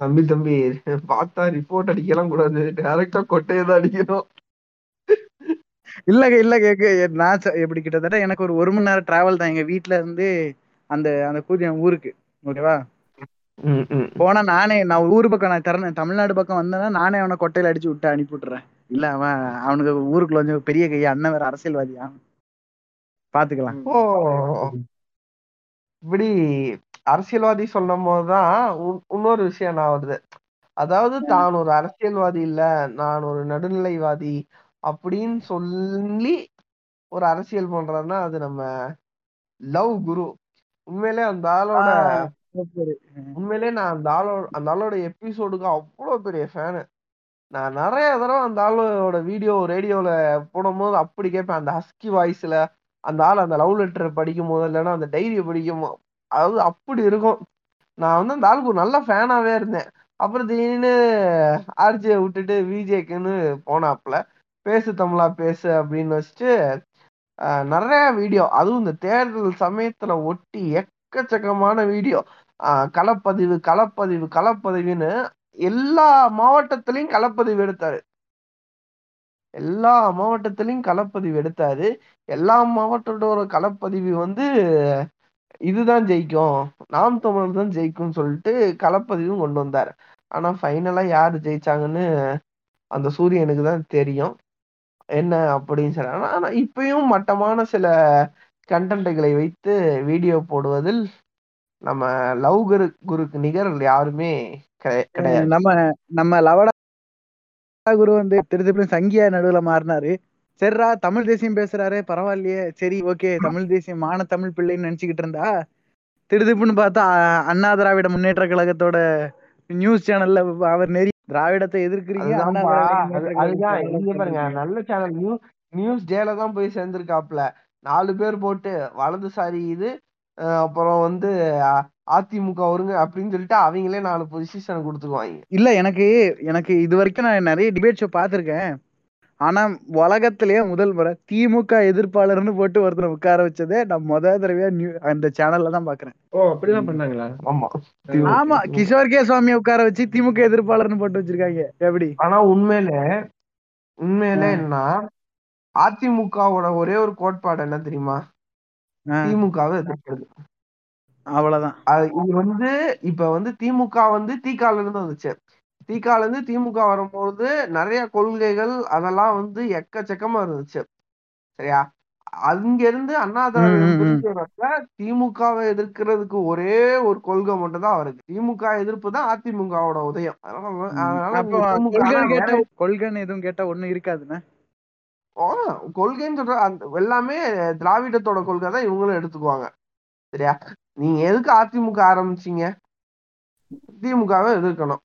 தம்பி தம்பி பார்த்தா ரிப்போர்ட் அடிக்கலாம் கூடாது. டைரக்டா கொட்டையை தான் அடிக்கணும். இல்லங்க இல்ல கேக்கு நான் எப்படி கிட்டத்தட்ட எனக்கு ஒரு ஒரு மணி நேரம் டிராவல் தான் எங்க வீட்ல இருந்து அந்த அந்த கூதியம் ஊருக்கு. ஓகேவா. போனா நானே நான் ஊர் பக்கம் நான் திறன தமிழ்நாடு பக்கம் வந்தேன்னா நானே அவனை கொட்டையில அடிச்சு விட்டு அனுப்பி விட்டுறேன். இல்ல அவன் அவனுக்கு ஊருக்குள்ள கொஞ்சம் பெரிய கை அண்ணன் வேற அரசியல்வாதியா? பாத்துக்கலாம். ஓ இப்படி அரசியல்வாதி சொல்லும் போதுதான் இன்னொரு விஷயம் நான் வருது. அதாவது தான் ஒரு அரசியல்வாதி இல்ல நான் ஒரு நடுநிலைவாதி அப்படின்னு சொல்லி ஒரு அரசியல் பண்றாருன்னா அது நம்ம லவ் குரு. உண்மையிலே அந்த ஆளோட. உண்மையிலே நான் அந்த ஆளோட அந்த ஆளோட எபிசோடுக்கு அவ்வளவு பெரிய ஃபேனு நான் நிறைய தடவை அந்த ஆளோட வீடியோ ரேடியோல போடும்போது அப்படி கேட்பேன். அந்த ஹஸ்கி வாய்ஸ்ல அந்த ஆள் அந்த லவ் லெட்டர் படிக்கும் போது இல்லைன்னா அந்த டைரியை படிக்கும் அதாவது அப்படி இருக்கும். நான் வந்து அந்த ஆளுக்கு ஒரு நல்ல ஃபேனாவே இருந்தேன். அப்புறம் திடீர்னு ஆர்ஜே விட்டுட்டு விஜேக்குன்னு போனாப்புல. பேசு தமிழா பேசு அப்படின்னு வச்சுட்டு நிறைய வீடியோ அதுவும் இந்த தேர்தல் சமயத்துல ஒட்டி எக்கச்சக்கமான வீடியோ களப்பதிவு களப்பதிவு களப்பதிவுன்னு எல்லா மாவட்டத்திலையும் களப்பதிவு எடுத்தாரு. எல்லா மாவட்டத்திலையும் களப்பதிவு எடுத்தாரு. எல்லா மாவட்டத்தோட களப்பதிவு வந்து இதுதான் ஜெயிக்கும். நாம் தமிழர் தான் ஜெயிக்கும்னு சொல்லிட்டு களப்பதிவும் கொண்டு வந்தாரு. ஆனா ஃபைனலா யாரு ஜெயிச்சாங்கன்னு அந்த சூரியனுக்கு தான் தெரியும். என்ன அப்படின்னு சொல்லி ஆனா இப்பயும் மட்டமான சில கண்டென்ட்டுகளை வைத்து வீடியோ போடுவதில் நம்ம லவ் குரு குருக்கு நிகர் யாருமே கிடையாது. நம்ம நம்ம லவடா குரு வந்து திருத்திப்புல சங்கியா நடுவுல மாறினாரு. சரிரா தமிழ் தேசியம் பேசுறாரு பரவாயில்லையே. சரி ஓகே தமிழ் தேசியம் மான தமிழ் பிள்ளைன்னு நினைச்சுக்கிட்டு இருந்தா திருதிப்புன்னு பார்த்தா அண்ணா திராவிட முன்னேற்ற கழகத்தோட நியூஸ் சேனல்ல அவர் நெறி திராவிடத்தை எதிர்க்கிறீங்க அதுதான். இங்க பாருங்க. நல்ல சேனல் நியூஸ் நியூஸ் டேல தான் போய் சேர்ந்திருக்காப்ல நாலு பேர் போட்டு வலதுசாரி இது அப்புறம் வந்து அதிமுக வருங்க அப்படின்னு சொல்லிட்டு அவங்களே நாலு பொசிஷன் கொடுத்துக்குவாங்க இல்ல எனக்கு எனக்கு இது வரைக்கும் நான் நிறைய டிபேட் ஷோ பார்த்திருக்கேன். ஆனா உலகத்திலேயே முதல் முறை திமுக எதிர்ப்பாளர்னு போட்டு ஒருத்தரை உட்கார வச்சதே நான் முத தடவையா நியூ அந்த சேனல்ல தான் பாக்குறேன். ஓ அப்படிதான் பண்ணாங்களா? ஆமா. ஆமா கிஷோர் கே சுவாமி உட்கார வச்சு திமுக எதிர்ப்பாளர்னு போட்டு வச்சிருக்காங்க. எப்படி? ஆனா உண்மையிலே உண்மையிலே. என்ன அதிமுகவோட ஒரே ஒரு கோட்பாடு என்ன தெரியுமா? திமுகவை எதிர்க்கிறது. அவ்வளவுதான். இது வந்து இப்ப வந்து திமுக வந்து திகால இருந்து வந்துச்சு. திகால இருந்து திமுக வரும்போது நிறைய கொள்கைகள் அதெல்லாம் வந்து எக்கச்சக்கமா இருந்துச்சு. சரியா? அங்க இருந்து அண்ணா வரப்ப திமுகவை எதிர்க்கிறதுக்கு ஒரே ஒரு கொள்கை மட்டும் தான் வருது திமுக எதிர்ப்பு தான் அதிமுகவோட உதயம். அதனால கொள்கைன்னு எதுவும் கேட்டா ஒண்ணும் இருக்காதுண்ணே ஆ, கொள்கைன்னு சொல்ற எல்லாமே திராவிடத்தோட கொள்கை தான் இவங்களும் எடுத்துக்குவாங்க. சரியா? நீங்க எதுக்கு அதிமுக ஆரம்பிச்சீங்க? திமுகவை எதிர்க்கணும்.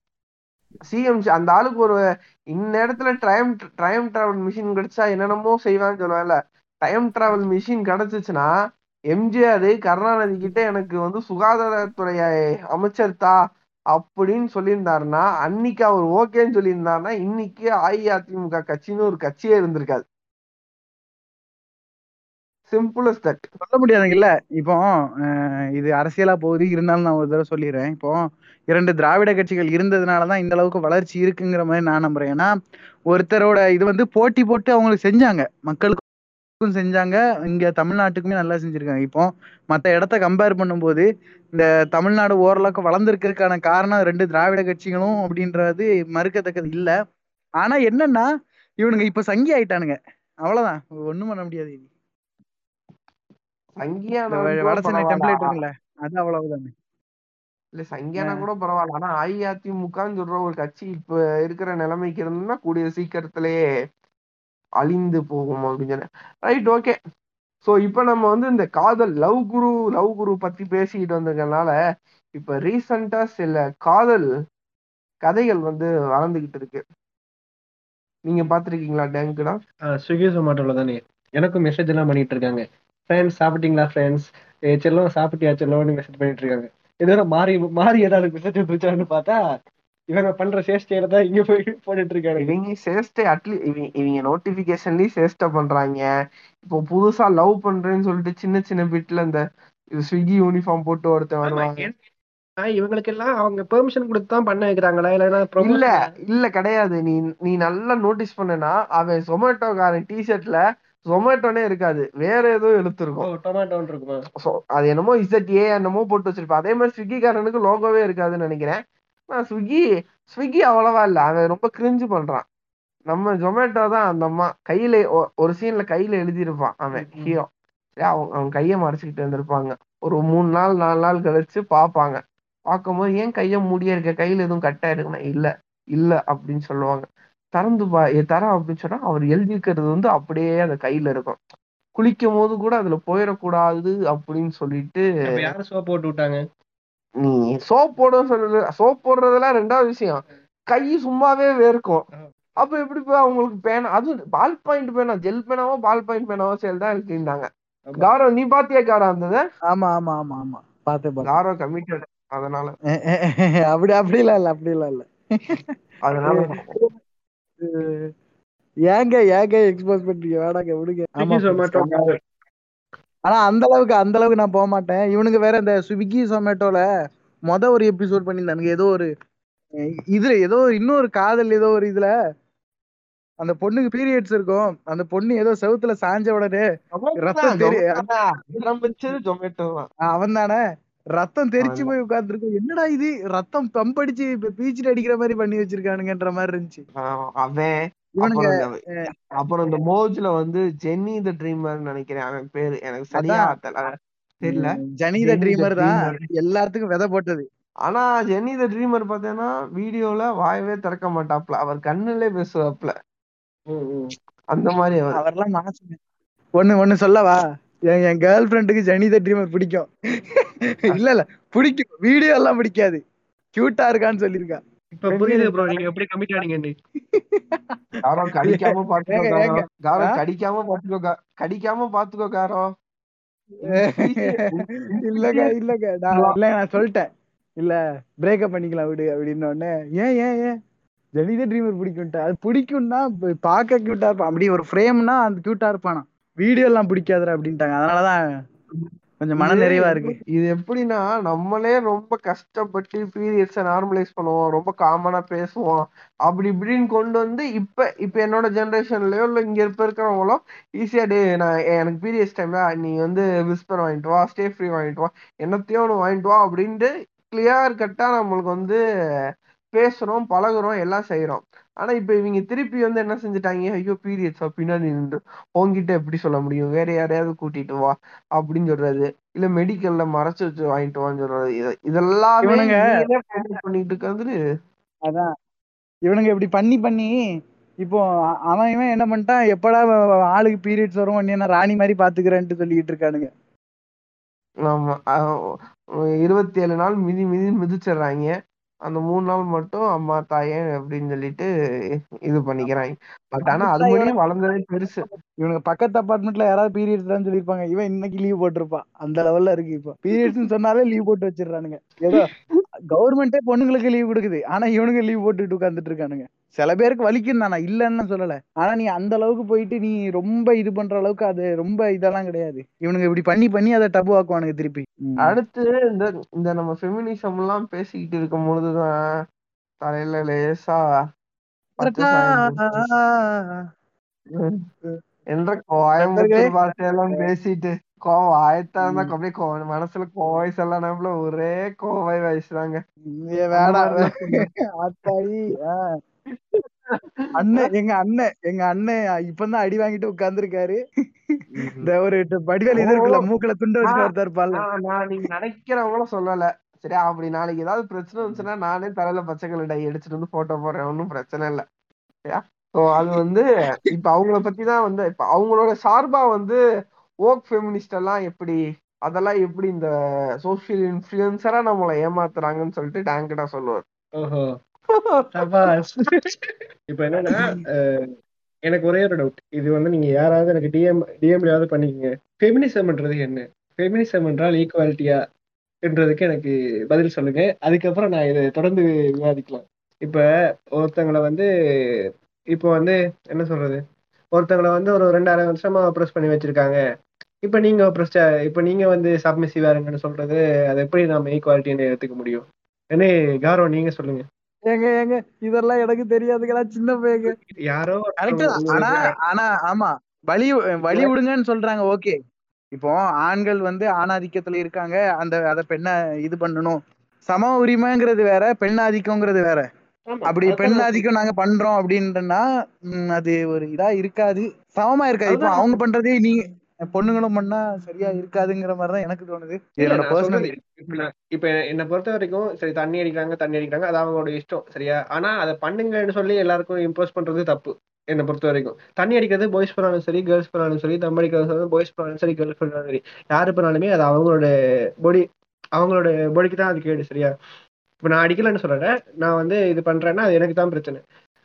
சிஎம் அந்த ஆளுக்கு ஒரு இந்நேரத்துல டைம் டைம் டிராவல் மிஷின் கிடைச்சா என்னென்னமோ செய்வான்னு சொல்லுவாங்கல்ல. டைம் டிராவல் மிஷின் கிடைச்சிச்சுன்னா எம்ஜிஆர் கருணாநிதி கிட்ட எனக்கு வந்து சுகாதாரத்துறை அமைச்சர் தா அப்படின்னு சொல்லியிருந்தாருன்னா அன்னைக்கு அவர் ஓகேன்னு சொல்லியிருந்தாருன்னா இன்னைக்கு அஇஅதிமுக கட்சின்னு ஒரு கட்சியே இருந்திருக்காது. சிம்பிளஸ்ட் சொல்ல முடியாதுங்கல்ல. இப்போ இது அரசியலா போகுது. இருந்தாலும் நான் ஒரு தடவை சொல்லிடுறேன். இப்போ இரண்டு திராவிட கட்சிகள் இருந்ததுனாலதான் இந்த அளவுக்கு வளர்ச்சி இருக்குங்கிற மாதிரி நான் நம்புறேன். ஏன்னா ஒருத்தரோட இது வந்து போட்டி போட்டு அவங்களுக்கு செஞ்சாங்க. மக்களுக்கும் செஞ்சாங்க. இங்க தமிழ்நாட்டுக்குமே நல்லா செஞ்சிருக்காங்க. இப்போ மற்ற இடத்த கம்பேர் பண்ணும்போது இந்த தமிழ்நாடு ஓரளவுக்கு வளர்ந்துருக்கிறதுக்கான காரணம் ரெண்டு திராவிட கட்சிகளும் அப்படின்றது மறுக்கத்தக்கது இல்லை. ஆனா என்னன்னா இவனுங்க இப்ப சங்கி ஆயிட்டானுங்க. அவ்வளவுதான். ஒண்ணும் பண்ண முடியாது இனி. இந்த வ- வட சென்னை டெம்ப்ளேட் சங்கியானா இருக்குல்ல அது அவ்வளவுதானே? இல்ல சங்கியானா கூட பரவாயில்ல. ஆனா அஇஅதிமுகன்னு சொல்ற ஒரு கட்சி இப்ப இருக்கிற நிலைமைக்கு இருந்ததுன்னா கூடிய சீக்கிரத்திலேயே அழிந்து போகும் அப்படின்னு சொன்னேன். ரைட் ஓகே சோ இப்ப நம்ம வந்து இந்த காதல் லவ் குரு லவ் குரு பத்தி பேசிக்கிட்டு வந்திருக்கனால இப்ப ரீசெண்டா சில காதல் கதைகள் வந்து வளர்ந்துகிட்டு இருக்கு. நீங்க பாத்திருக்கீங்களா டேங்குடா ஸ்விக்கி ஜொமேட்டோல தானே எனக்கும் மெசேஜ் எல்லாம் பண்ணிட்டு இருக்காங்க. ஃப்ரெண்ட்ஸ் சாப்பிட்டீங்களா ஃப்ரெண்ட்ஸ் செல்லம் சாப்பிட்டியா செல்லம்னு மெசேஜ் பண்ணிட்டு இருக்காங்க இதோட மாறி மாறி ஏதாவது மெசேஜ் வந்துச்சான்னு பார்த்தா இவங்க பண்ற சேஷ்டையில தான் இங்க போய் போட்டுட்டு இருக்காங்க இவங்க சேஷ்டை அட்லீ இவங்க இவங்க நோட்டிபிகேஷன்லயும் சேஷ்டை பண்றாங்க. இப்போ புதுசா லவ் பண்றேன்னு சொல்லிட்டு சின்ன சின்ன பிட்ல இந்த ஸ்விக்கி யூனிஃபார்ம் போட்டு ஒருத்தன் ஆமா, வருவாங்க. இவங்களுக்கு எல்லாம் அவங்க பெர்மிஷன் கொடுத்து தான் பண்ண வைக்கிறாங்களா? இல்லைன்னா இல்ல இல்ல கிடையாது. நீ நீ நல்லா நோட்டீஸ் பண்ணனா அவன் ஜொமேட்டோக்காரன் டிஷர்ட்ல ஜொமேட்டோனே இருக்காது. வேற ஏதோ டொமேட்டோன்னு இருக்குமா? அது என்னமோ இசட் ஏ என்னமோ போட்டு வச்சிருப்பான் அதே மாதிரி ஸ்விக்கிக்காரனுக்கு லோகோவே இருக்காதுன்னு நினைக்கிறேன். நான் ஸ்விக்கி ஸ்விக்கி அவ்வளவா இல்ல. அவன் ரொம்ப கிரிஞ்சு பண்றான். நம்ம ஜொமேட்டோ தான் அந்த அம்மா. கையில ஒரு சீன்ல கையில எழுதியிருப்பான் அவன். ஹீரோ அவன் அவன் கையை மறைச்சிக்கிட்டு இருந்திருப்பாங்க ஒரு மூணு நாள் நாலு நாள் கழிச்சு பார்ப்பாங்க. பார்க்கும்போது ஏன் கைய மூடியே இருக்க? கையில எதுவும் கட்டா இருக்குன்னா இல்ல இல்ல அப்படின்னு சொல்லுவாங்க. திறந்து பா ஏ தர அப்படின்னு சொன்னா அவர் எழுதியிருக்கிறது வந்து அப்படியே அந்த கையில இருக்கும் குளிக்கும் போது கூட அதுல போயிடக்கூடாது அப்படின்னு சொல்லிட்டு அப்ப யாரு சோப் போட்டு விட்டாங்க நீ சோப் போட சொல்லு சோப் போடுறதெல்லாம் ரெண்டாவது விஷயம் கை சும்மாவே வேர்க்கும் அப்ப எப்படி போய் அவங்களுக்கு பேனா அதுவும் பால் பாயிண்ட் பேனா ஜெல் பேனாவோ பால் பாயிண்ட் பேனாவோ சேல் தான் இருக்குன்னாங்க ஆமா. காரோ நீ பாத்தியா காரோ அந்த ஆமா ஆமா ஆமா ஆமா பார்த்தேன் பார்த்தேன் காரோ கமிட்டட் அதனால அப்படி அப்படிலாம் இல்ல அப்படிலாம் இல்ல அதனால அஹ் ஏங்க ஏங்க எக்ஸ்போஸ் பண்றீங்க வேடாங்க விடுங்க. ஆனா அந்த அளவுக்கு அந்த அளவுக்கு நான் போக மாட்டேன். இவனுக்கு வேற இந்த ஸ்விக்கி ஜொமேட்டோல மொத ஒரு எபிசோட் பண்ணியிருந்தானுங்க. ஏதோ ஒரு இதுல ஏதோ ஒரு இன்னொரு காதல் ஏதோ ஒரு இதுல அந்த பொண்ணுக்கு பீரியட்ஸ் இருக்கும். அந்த பொண்ணு ஏதோ செவுத்துல சாஞ்ச உடனே ரத்தம் தெரி- ஆரம்பிச்சது ஜொமேட்டோ தான். அவன் தானே ரத்தம் தெரிச்சு. போய் உட்கார்ந்துருக்கும். என்னடா இது? ரத்தம் பம்ப் அடிச்சு இப்ப பீச்சில் அடிக்கிற மாதிரி பண்ணி வச்சிருக்கானுங்கன்ற மாதிரி இருந்துச்சு. அவன் அப்புறம் இந்த மோஜ்ல வந்து ஜென்னி த ட்ரீமர் நினைக்கிறேன். அவன் பேரு. எனக்கு சரியா தெரியல தெரியல ஜனி ஜெனி த ட்ரீமர் தான். எல்லாத்துக்கும் விதை போட்டது. ஆனா ஜென்னி த ட்ரீமர் பார்த்தேன்னா வீடியோல வாயவே திறக்க மாட்டாப்ல. அவர் கண்ணுல பேசுவாப்ல. அந்த மாதிரி அவர். அவர்லாம் மனசுங்க ஒண்ணு ஒண்ணு சொல்லவா? என் என் கேர்ள் ஃப்ரெண்டுக்கு ஜனி த ட்ரீமர் பிடிக்கும். இல்ல இல்ல பிடிக்கும். வீடியோ எல்லாம் பிடிக்காது. கியூட்டா இருக்கான்னு சொல்லியிருக்கா. இப்ப புரியுது ப்ரோ நீங்க எப்படி கமிட் ஆனீங்கன்னு. காரோ கடிக்காம பாத்துக்கோ காரோ? கடிக்காம பாத்துக்கோ கடிக்காம பாத்துக்கோ காரோ இல்லங்க இல்லங்க. நான் இல்ல. நான் சொல்லிட்டேன். இல்ல பிரேக்கப் பண்ணிக்கலாம் விடு அப்படின்னு உடனே ஏன் ஏன்? ஏன் ஜெனித ட்ரீமர் பிடிக்கும்ட்டா. அது பிடிக்கும்னா ப- பார்க்க கியூட்டா இருப்பான். அப்படி ஒரு ஃப்ரேம்னா அந்த கியூட்டா இருப்பானா வீடியோ எல்லாம் பிடிக்காதுடா அப்படின்ட்டாங்க. அதனாலதான் கொஞ்சம் மன நிறைவா இருக்கு. இது எப்படின்னா நம்மளே ரொம்ப கஷ்டப்பட்டு பீரியட்ஸ நார்மலைஸ் பண்ணுவோம். ரொம்ப காமனா பேசுவோம். அப்படி இப்படின்னு கொண்டு வந்து இப்ப இப்ப என்னோட ஜெனரேஷன்லயோ இல்ல இங்க இப்ப இருக்கிறவங்களோ ஈஸியா டே நான் எனக்கு பீரியட்ஸ் டைம்ல நீ வந்து விஸ்பர் வாங்கிட்டு வா ஸ்டே ஃப்ரீ வாங்கிட்டு வா என்னத்தையும் ஒன்று வாங்கிட்டு வா அப்படின்ட்டு கிளியர் கட்டா நம்மளுக்கு வந்து பேசுறோம் பழகுறோம் எல்லாம் செய்யறோம் ஆனா இப்ப இவங்க திருப்பி வந்து என்ன செஞ்சுட்டாங்க? ஐயோ பீரியட்ஸா பின்னாடி நின்று உங்ககிட்ட எப்படி சொல்ல முடியும்? வேற யாரையாவது கூட்டிட்டு வா அப்படின்னு சொல்றது. இல்ல மெடிக்கல்ல மறைச்சு வச்சு வாங்கிட்டு வான்னு சொல்றது. இது- இதெல்லாமே பண்ணிட்டு இருக்கிறது அதான். இவனுங்க இப்படி பண்ணி பண்ணி இப்போ அவன் இவன் என்ன பண்ணிட்டான்? எப்படா ஆளுக்கு பீரியட்ஸ் வரும் உடனே நான் ராணி மாதிரி பாத்துக்கிறேன்ட்டு சொல்லிட்டு இருக்கானுங்க. ஆமா. இருபத்தி ஏழு நாள் மிதி மிதி மிதிச்சிடுறாங்க. அந்த மூணு நாள் மட்டும் அம்மா தாயே அப்படின்னு சொல்லிட்டு இது பண்ணிக்கிறாங்க. பட் ஆனா அது முடியும் வளர்ந்ததே பெருசு. இவனுக்கு பக்கத்து அபார்ட்மெண்ட்ல யாராவது பீரியட்ஸ் தான் சொல்லியிருப்பாங்க. இவன் இன்னைக்கு லீவ் போட்டிருப்பான் அந்த லெவல்ல இருக்கு இப்போ. பீரியட்ஸ் சொன்னாலே லீவ் போட்டு வச்சிடுறானுங்க. ஏதோ கவர்மெண்டே பொண்ணுங்களுக்கு லீவ் கொடுக்குது. ஆனா இவனுங்க லீவ் போட்டுட்டு உட்கார்ந்துட்டு இருக்கானுங்க. சில பேருக்கு வலிக்கும் தான் இல்லைன்னு சொல்லல. ஆனா நீ அந்த அளவுக்கு போயிட்டு நீ ரொம்ப இது பண்ற அளவுக்கு அது ரொம்ப இதெல்லாம் கிடையாது. இவனுங்க இப்படி பண்ணி பண்ணி அதை டபு ஆக்குவானுங்க திருப்பி. அடுத்து இந்த இந்த நம்ம ஃபெமினிசம் எல்லாம் பேசிக்கிட்டு இருக்கும் பொழுதுதான் தலையில லேசா என்ற கோயம்புத்தூர் பாஷையெல்லாம் பேசிட்டு கோவம் ஆயத்தான் தான் அப்படியே கோ மனசுல கோவை சொல்ல நம்மள ஒரே கோவை வயசுதாங்க. ஆ. அண்ணன் எங்க அண்ணன் எங்க அண்ணன் இப்பதான் அடி வாங்கிட்டு உட்கார்ந்துருக்காரு. இந்த ஒரு வடிவேல் இது இருக்குல்ல மூக்குல துண்டு வச்சுட்டு ஒருத்தர் இருப்பான்ல நான் நீங்க நினைக்கிறவங்களும் சொல்லல. சரியா அப்படி நாளைக்கு ஏதாவது பிரச்சனை வந்துச்சுன்னா நானே தலையில பச்சை கலர் டை எடுத்துட்டு வந்து போட்டோ போடுறேன். ஒன்றும் பிரச்சனை இல்ல. சரியா? ஸோ அது வந்து இப்ப அவங்கள பத்தி தான் வந்து இப்ப அவங்களோட சார்பா வந்து ஓக் ஃபெமினிஸ்ட் எல்லாம் எப்படி அதெல்லாம் எப்படி இந்த சோஷியல் இன்ஃபுளுசரா நம்மளை ஏமாத்துறாங்கன்னு சொல்லிட்டு டேங்கடா சொல்லுவார். இப்ப என்னன்னா எனக்கு ஒரே ஒரு டவுட் இது வந்து நீங்க யாராவது எனக்கு டிஎம் டிஎம்லயாவது பண்ணிக்கங்க. ஃபெமினிசம்ன்றது என்ன? ஃபெமினிசம் என்றால் ஈக்குவாலிட்டியா என்றதுக்கு எனக்கு பதில் சொல்லுங்க. அதுக்கப்புறம் நான் இதை தொடர்ந்து விவாதிக்கலாம். இப்ப ஒருத்தங்களை வந்து இப்போ வந்து என்ன சொல்றது? ஒருத்தங்களை வந்து ஒரு ரெண்டாயிரம் வருஷமா அப்ரோச் பண்ணி வச்சிருக்காங்க. இப்ப நீங்க அப்ரோச் இப்ப நீங்க வந்து சப்மிசிவா இருங்கன்னு சொல்றது அதை எப்படி நாம ஈக்குவாலிட்டின்னு எடுத்துக்க முடியும்? என்ன காரோ நீங்க சொல்லுங்க. ஏங்க ஏங்க இதெல்லாம் எனக்கு தெரியாதுங்களா சின்ன பையங்க. யாரோ ஆனா ஆனா ஆமா. வழி வழி விடுங்கன்னு சொல்றாங்க ஓகே. இப்போ ஆண்கள் வந்து ஆணாதிக்கத்துல இருக்காங்க அந்த அத பெண்ணை இது பண்ணணும். சம உரிமைங்கிறது வேற பெண் ஆதிக்கம்ங்கிறது வேற. அப்படி பெண் ஆதிக்கம் நாங்க பண்றோம் அப்படின்றனா அது ஒரு இதா இருக்காது. சமமா இருக்காது. இப்போ அவங்க பண்றதே நீ பொண்ணுங்களும் பண்ணா சரியா இருக்காதுங்கிற மாதிரிதான் எனக்கு தோணுது. என்னோட பர்சனல் இப்ப என்னை பொறுத்த வரைக்கும் சரி தண்ணி அடிக்கிறாங்க தண்ணி அடிக்கிறாங்க அது அவங்களோட இஷ்டம் சரியா? ஆனா அதை பண்ணுங்கன்னு சொல்லி எல்லாருக்கும் இம்போஸ் பண்றது தப்பு என்னை பொறுத்த வரைக்கும். தண்ணி அடிக்கிறது பாய்ஸ் பண்ணாலும் சரி கேர்ள்ஸ் பண்ணாலும் சரி தம் அடிக்கிறது பாய்ஸ் பண்ணாலும் சரி கேர்ள்ஸ் பண்ணாலும் சரி யாரு பண்ணாலுமே அது அவங்களோட பொடி அவங்களோட பொடிக்கு தான் அது கேடு சரியா? இப்ப நான் அடிக்கலன்னு சொல்லல நான் வந்து இது பண்றேன்னா அது எனக்கு தான் பிரச்சனை.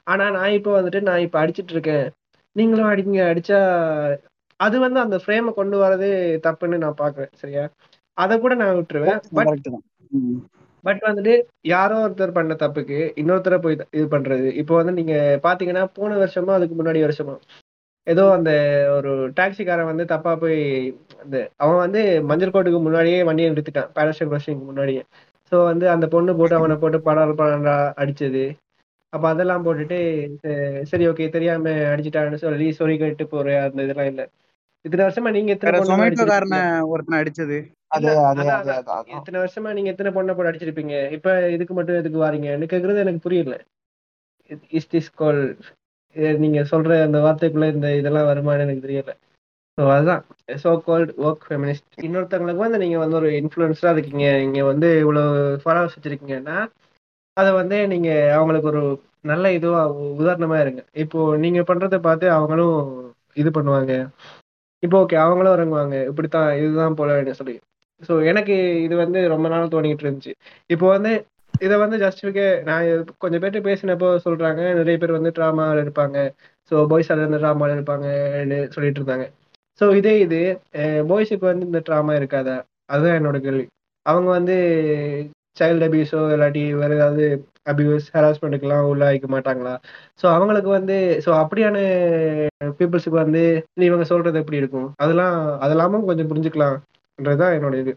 ஆனா நான் இப்போ வந்துட்டு நான் இப்ப அடிச்சிட்டு இருக்கேன். நீங்களும் அடிக்கீங்க அடிச்சா அது வந்து அந்த ஃப்ரேமை கொண்டு வரதே தப்புன்னு நான் பாக்குறேன் சரியா? அதை கூட நான் விட்டுருவேன். பட் வந்துட்டு யாரோ ஒருத்தர் பண்ண தப்புக்கு இன்னொருத்தரை போய் இது பண்றது. இப்போ வந்து நீங்க பாத்தீங்கன்னா போன வருஷமா அதுக்கு முன்னாடி வருஷமா ஏதோ அந்த ஒரு டாக்ஸிக்காரன் வந்து தப்பா போய் அந்த அவன் வந்து மஞ்சள் கோட்டுக்கு முன்னாடியே வண்டியை நிறுத்திட்டான். பேரஸ்டன் கிராசிங்க்கு முன்னாடியே. ஸோ வந்து அந்த பொண்ணு போட்டு அவனை போட்டு படால் படாண்டா அடிச்சது. அப்ப அதெல்லாம் போட்டுட்டு சரி ஓகே தெரியாம அடிச்சிட்டான்னு சொல்லி சொல்லி கேட்டு போற அந்த இதெல்லாம் இல்ல. இத்தனை வருஷமா நீங்க எத்தனை ஒருத்தனை அடிச்சது. இத்தனை வருஷமா நீங்க எத்தனை பொண்ணை போட்டு அடிச்சிருப்பீங்க? இப்ப இதுக்கு மட்டும் எதுக்கு வாரீங்கன்னு கேக்குறது எனக்கு புரியல. இஸ் திஸ் கால் நீங்க சொல்ற அந்த வார்த்தைக்குள்ள இந்த இதெல்லாம் வருமான்னு எனக்கு தெரியல. ஸோ அதுதான். சோ கால்ட் ஒர்க் ஃபெமினிஸ்ட் இன்னொருத்தவங்களுக்கு வந்து நீங்க வந்து ஒரு இன்ஃப்ளூயன்ஸா இருக்கீங்க. இங்க வந்து இவ்வளவு ஃபாலோவர்ஸ் வச்சிருக்கீங்கன்னா அதை வந்து நீங்க அவங்களுக்கு ஒரு நல்ல இதுவா உதாரணமா இருங்க. இப்போ நீங்க பண்றதை பார்த்து அவங்களும் இது பண்ணுவாங்க. இப்போ ஓகே அவங்களும் இறங்குவாங்க. இப்படித்தான் இதுதான் போல சொல்லி. ஸோ எனக்கு இது வந்து ரொம்ப நாள் தோணிட்டு இருந்துச்சு. இப்போ வந்து இதை வந்து ஜஸ்டிஃபிகே நான் கொஞ்சம் பேர்ட்டு பேசினப்போ சொல்றாங்க நிறைய பேர் வந்து ட்ராமாவில் இருப்பாங்க. ஸோ பாய்ஸ் இருந்து ட்ராமாவில் இருப்பாங்கன்னு சொல்லிட்டு இருந்தாங்க. ஸோ இதே இது பாய்ஸுக்கு வந்து இந்த ட்ராமா இருக்காதா? அதுதான் என்னோட கேள்வி. அவங்க வந்து சைல்டு அபியூஸோ இல்லாட்டி வேற ஏதாவது அபியூஸ் ஹராஸ்மெண்ட்டுக்கெல்லாம் உள்ளாயிக்க மாட்டாங்களா? ஸோ அவங்களுக்கு வந்து ஸோ அப்படியான பீப்புள்ஸுக்கு வந்து இவங்க சொல்றது எப்படி இருக்கும்? அதெல்லாம் அதெல்லாமும் கொஞ்சம் புரிஞ்சுக்கலாம்ன்றதுதான் என்னோட இது.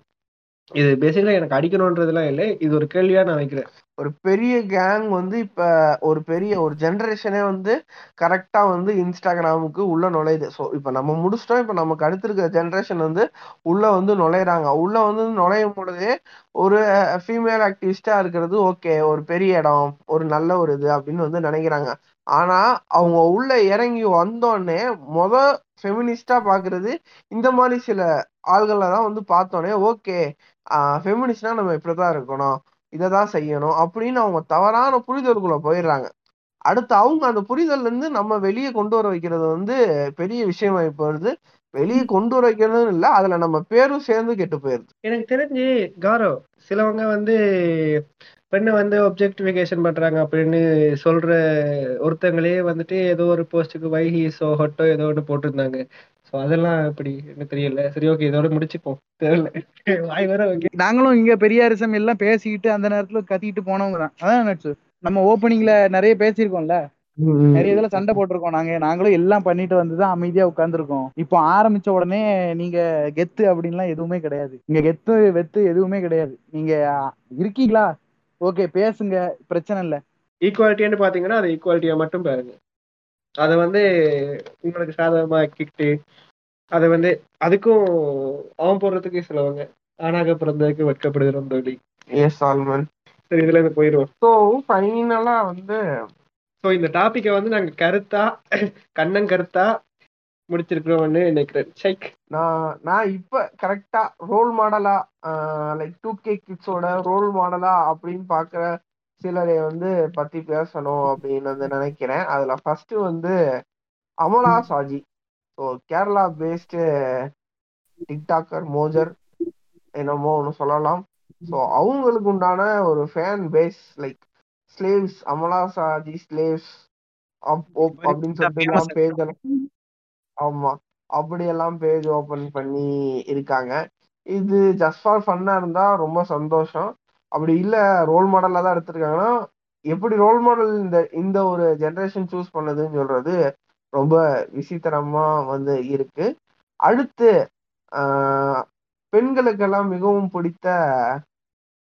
இது பேசிக்கலா எனக்கு அடிக்கணும்ன்றதுலாம் இல்லை. இது ஒரு கேள்வியா நான் வைக்கிறேன் ஒரு பெரிய கேங் வந்து இப்ப ஒரு பெரிய ஒரு ஜென்ரேஷனே வந்து கரெக்டா வந்து இன்ஸ்டாகிராமுக்கு உள்ள நுழையுது. ஸோ இப்ப நம்ம முடிச்சிட்டோம். இப்ப நமக்கு அடுத்திருக்கிற ஜென்ரேஷன் வந்து உள்ள வந்து நுழையிறாங்க. உள்ள வந்து நுழையும் பொழுதே ஒரு ஃபீமேல் ஆக்டிவிஸ்டா இருக்கிறது ஓகே ஒரு பெரிய இடம் ஒரு நல்ல ஒரு இது அப்படின்னு வந்து நினைக்கிறாங்க. ஆனா அவங்க உள்ள இறங்கி வந்தோடனே முத ஃபெமினிஸ்டா பாக்குறது இந்த மாதிரி சில ஆள்களை தான் வந்து பார்த்தோன்னே ஓகே ஃபெமினிஸ்ட்னா நம்ம இப்படிதான் இருக்கணும். இதை தான் செய்யணும் அப்படின்னு அவங்க தவறான புரிதலுக்குள்ள போயிடுறாங்க. அடுத்து அவங்க அந்த புரிதல்ல இருந்து நம்ம வெளியே கொண்டு வர வைக்கிறது வந்து பெரிய விஷயமா இப்போ வருது. வெளியே கொண்டு வர வைக்கிறதும் இல்லை அதுல நம்ம பேரும் சேர்ந்து கெட்டு போயிருது. எனக்கு தெரிஞ்சு காரோ சிலவங்க வந்து பெண்ணை வந்து ஒப்ஜெக்டிஃபிகேஷன் பண்றாங்க அப்படின்னு சொல்ற ஒருத்தங்களே வந்துட்டு ஏதோ ஒரு போஸ்ட்டுக்கு வைஹி சோ ஹொட்டோ ஏதோ ஒன்று போட்டிருந்தாங்க. சோ அதெல்லாம் எப்படி என்ன தெரியல. சரி ஓகே இதோட முடிச்சுப்போம். தெரியல. வாய் வர நாங்களும் இங்க பெரியாரிசம் எல்லாம் பேசிக்கிட்டு அந்த நேரத்துல கத்திக்கிட்டு போனவங்க தான். அதான் நம்ம ஓப்பனிங்ல நிறைய பேசியிருக்கோம்ல? நிறைய இதுல சண்டை போட்டிருக்கோம் நாங்க. நாங்களும் எல்லாம் பண்ணிட்டு வந்துதான் அமைதியா உட்கார்ந்துருக்கோம். இப்போ ஆரம்பிச்ச உடனே நீங்க கெத்து அப்படின்லாம் எதுவுமே கிடையாது. இங்க கெத்து வெத்து எதுவுமே கிடையாது. நீங்க இருக்கீங்களா? ஓகே பேசுங்க. பிரச்சனை இல்ல. ஈக்குவாலிட்டின்னு பாத்தீங்கன்னா அது ஈக்குவாலிட்டியா மட்டும் பாருங்க. அதை வந்து உங்களுக்கு சாதகமா ஆக்கிக்கிட்டு அதை வந்து அதுக்கும் அவன் போடுறதுக்கு சிலவங்க ஆணாக பிறந்ததுக்கு வெட்கப்படுகிறோம் தோழி. எஸ் ஆல்மன் சரி இதுல இருந்து போயிடுவோம். ஸோ ஃபைனலா வந்து ஸோ இந்த டாபிக்கை வந்து நாங்க கருத்தா கண்ணன் கருத்தா முடிச்சிருக்கிறோம்னு நினைக்கிறேன். சைக் நான் நான் இப்ப கரெக்டா ரோல் மாடலா லைக் டூ கே கிட்ஸோட ரோல் மாடலா அப்படின்னு பாக்குற சிலரை வந்து பத்தி பேசணும் அப்படின்னு வந்து நினைக்கிறேன். அதுல ஃபர்ஸ்ட் வந்து Amala Saji. So Kerala based TikToker மோஜர் என்னமோ ஒன்று சொல்லலாம். ஸோ அவங்களுக்கு உண்டான ஒரு fan base like slaves Amala Saji slaves அப்படின்னு சொல்லிட்டு பேஜ் ஆமா. அப்படியெல்லாம் பேஜ் ஓபன் பண்ணி இருக்காங்க. இது ஜஸ்ட் ஃபார் ஃபன்னா இருந்தா ரொம்ப சந்தோஷம். அப்படி இல்ல ரோல் மாடலா தான் எடுத்திருக்காங்கன்னா எப்படி ரோல் மாடல் இந்த இந்த ஒரு ஜெனரேஷன் சூஸ் பண்ணதுன்னு சொல்றது ரொம்ப விசித்திரமா வந்து இருக்கு. அடுத்து ஆஹ் பெண்களுக்கெல்லாம் மிகவும் பிடித்த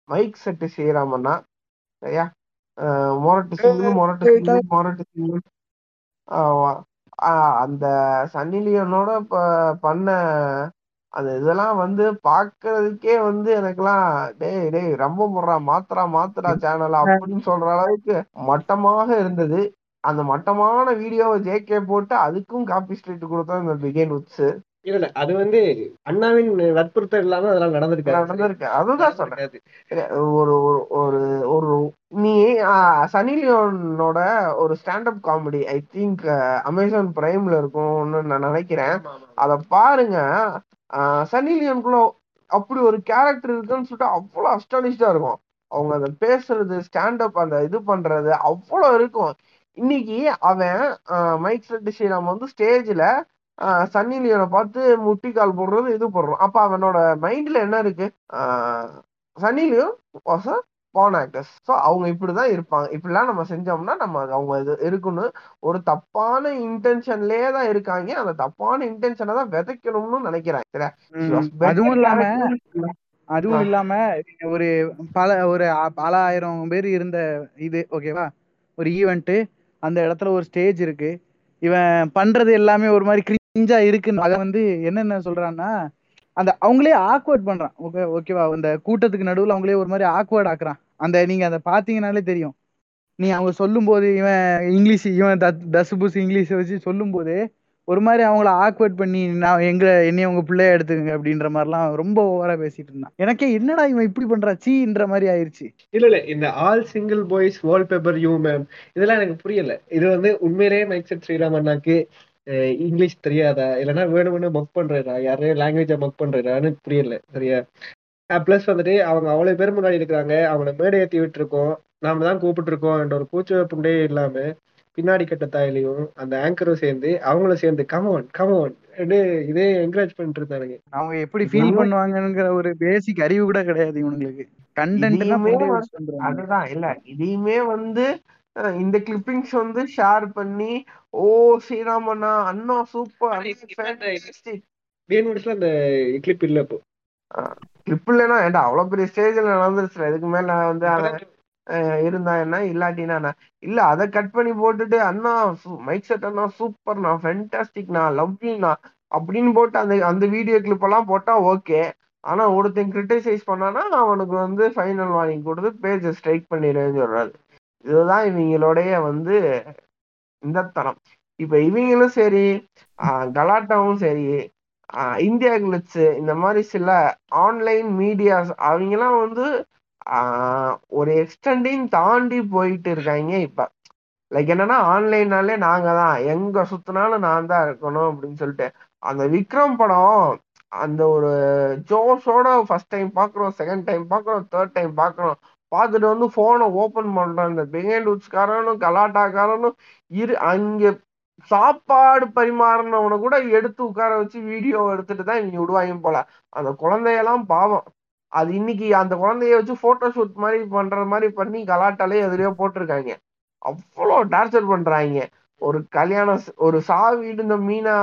மைக் செட்டு ஸ்ரீராமண்ணா சரியா? ஆஹ் மொரட்டு சிங்கு, மொரட்டு சிங்கு, மொரட்டு சிங்கு. ஆமா. அந்த சன்னி லியோனோட ப- பண்ண அந்த இதெல்லாம் வந்து பாக்குறதுக்கே வந்து எனக்கெல்லாம் டேய் டேய் ரொம்ப முடுறா மாத்துறா மாத்துறா சேனல் அப்படின்னு சொல்ற அளவுக்கு மட்டமாக இருந்தது. அந்த மட்டமான வீடியோவை ஜேகே போட்டு அதுக்கும் காப்பி ஸ்ட்ரீட் கொடுத்தா இந்த பிகேன் உட்ஸ். இல்ல இல்ல அது வந்து அண்ணாவின் வற்புறுத்தல் இல்லாம அதெல்லாம் நடந்திருக்காது. நடந்திருக்கு. அதுதான் நடந்திருக்காது. ஒரு ஒரு ஒரு நீ சன்னி லியோனோட ஒரு standup comedy I think Amazon பிரைம்ல இருக்கும்னு நான் நினைக்கிறேன். அத பாருங்க. ஆஹ், சன்னி லியோனுக்குள்ள அப்படி ஒரு கேரக்டர் இருக்குன்னு சொல்லிட்டு அவ்வளவு அஸ்டானிஷ்டா இருக்கும். அவங்க அந்த பேசுறது ஸ்டாண்டப் அந்த இது பண்றது அவ்வளவு இருக்கும். இன்னைக்கு அவன் மைக் செட் ஸ்ரீராம் வந்து ஸ்டேஜ்ல சன்னி லியோனை பார்த்து முட்டி கால் போடுறது இது போடுறோம். அப்ப அவனோட மைண்ட்ல என்ன இருக்கு? Sunny Leone was a porn actors so அவங்க இப்படிதான் இருப்பாங்க. இப்படிலாம் நம்ம செஞ்சோம்னா நம்ம அவங்க இது இருக்குன்னு ஒரு தப்பான இன்டென்ஷன்லயே தான் இருக்காங்க. அந்த தப்பான இன்டென்ஷனை தான் விதைக்கணும்னு better அதுவும் இல்லாம. அதுவும். இல்லாம ஒரு பல ஒரு பல ஆயிரம் பேர் இருந்த இது ஓகேவா ஒரு ஈவெண்ட் அந்த இடத்துல ஒரு ஸ்டேஜ் இருக்கு. இவன் பண்றது எல்லாமே ஒரு மாதிரி கிஞ்சா இருக்குன்னு. அதை வந்து என்னென்ன சொல்றான்னா அந்த அவங்களே ஆக்வர்ட் பண்றான். ஓகே ஓகேவா அந்த கூட்டத்துக்கு நடுவுல அவங்களே ஒரு மாதிரி ஆக்வர்ட் ஆக்குறான். அந்த நீங்க அதை பாத்தீங்கனாலே தெரியும். நீ அவங்க சொல்லும் போது இவன் இங்கிலீஷ் இவன் தசு புசு இங்கிலீஷை வச்சு சொல்லும்போது ஒரு மாதிரி அவங்கள ஆக்வர்ட் பண்ணி நான் எங்க என்னைய உங்க பிள்ளைய எடுத்துக்கங்க அப்படின்ற மாதிரிலாம் ரொம்ப ஓவரா பேசிட்டு இருந்தான். எனக்கே என்னடா இவன் இப்படி பண்றா? சீன்ற மாதிரி ஆயிருச்சு. இல்ல இல்ல. இந்த all single boys wallpaper you ma'am இதெல்லாம் எனக்கு புரியல. இது வந்து உண்மையிலேயே மைக் செட் ஸ்ரீராமண்ணாக்கு இங்கிலீஷ் தெரியாதா? இல்லைன்னா வேணும்னு மக் பண்றாரா யாரையும் லாங்குவேஜை மக் பண்றாரான்னு புரியல சரியா? ப்ளஸ் வந்துட்டு அவங்க அவ்வளவு பேர் முன்னாடி இருக்கிறாங்க. அவங்கள மேடை ஏத்தி விட்டுருக்கோம். நாம தான் கூப்பிட்டு இருக்கோம் என்ற ஒரு கூச்ச புண்டே இல்லாம பின்னாடி கட்ட தாயிலையும் அந்த ஆங்கரும் சேர்ந்து அவங்களும் சேர்ந்து கமோன் கமோன் இதே என்கரேஜ் பண்ணிட்டு இருந்தானுங்க. அவங்க எப்படி ஃபீல் பண்ணுவாங்கங்கிற ஒரு பேசிக் அறிவு கூட கிடையாது இதையுமே வந்து- அதுதான் இல்ல இதையுமே வந்து இந்த கிளிப்பிங்ஸ் வந்து ஷேர் பண்ணி ஓ ஸ்ரீராமண்ணா அண்ணா சூப்பர் பிஎன்எஸ்ல அந்த கிளிப் இல்ல இப்போ. கிளிப் இல்லைன்னா ஏன்டா அவ்வளவு பெரிய ஸ்டேஜ்ல நடந்துருச்சு இதுக்கு மேல வந்து இருந்தா என்ன இல்லாட்டினா இல்ல அதை கட் பண்ணி போட்டுட்டு அண்ணா மைக் செட் அண்ணா சூப்பர்ண்ணா ஃபென்டாஸ்டிக்ண்ணா லவ்லிண்ணா அப்படின்னு போட்டு அந்த அந்த வீடியோ கிளிப் எல்லாம் போட்டா ஓகே ஆனா ஒருத்தன் கிரிட்டிசைஸ் பண்ணானா அவனுக்கு வந்து ஃபைனல் வார்னிங் கொடுத்து பேஜ் ஸ்ட்ரைக் பண்ணிடுன்னு சொல்றாரு. இதுதான் இவங்களுடைய வந்து இந்த தரம். இப்ப இவங்களும் சரி ஆஹ் கலாட்டாவும் சரி இந்தியா கிளிட்ஸ் இந்த மாதிரி சில ஆன்லைன் மீடியாஸ் அவங்கெல்லாம் வந்து ஆஹ் ஒரு எக்ஸ்டெண்டையும் தாண்டி போயிட்டு இருக்காங்க இப்ப. லைக் என்னன்னா ஆன்லைன்னாலே நாங்க தான் எங்க சுத்தினாலும் நான் தான் இருக்கணும் அப்படின்னு சொல்லிட்டு. அந்த விக்ரம் படம் அந்த ஒரு ஜோஷோட ஃபர்ஸ்ட் டைம் பாக்குறோம் செகண்ட் டைம் பாக்குறோம் தேர்ட் டைம் பாக்குறோம். பார்த்துட்டு வந்து ஃபோனை ஓப்பன் பண்ணுறான் இந்த பிஹைண்ட் உட்ஸ்காரனும் கலாட்டாக்காரனும் இரு அங்கே சாப்பாடு பரிமாறினவனை கூட எடுத்து உட்கார வச்சு வீடியோ எடுத்துட்டு தான் இவங்க விடுவாங்க போல. அந்த குழந்தையெல்லாம் பாவம். அது இன்னைக்கு அந்த குழந்தைய வச்சு போட்டோ ஷூட் மாதிரி பண்ற மாதிரி பண்ணி கலாட்டாலே எதுலயோ போட்டிருக்காங்க. அவ்வளோ டார்ச்சர் பண்றாங்க. ஒரு கல்யாணம் ஒரு சா வீடு இந்த மீனா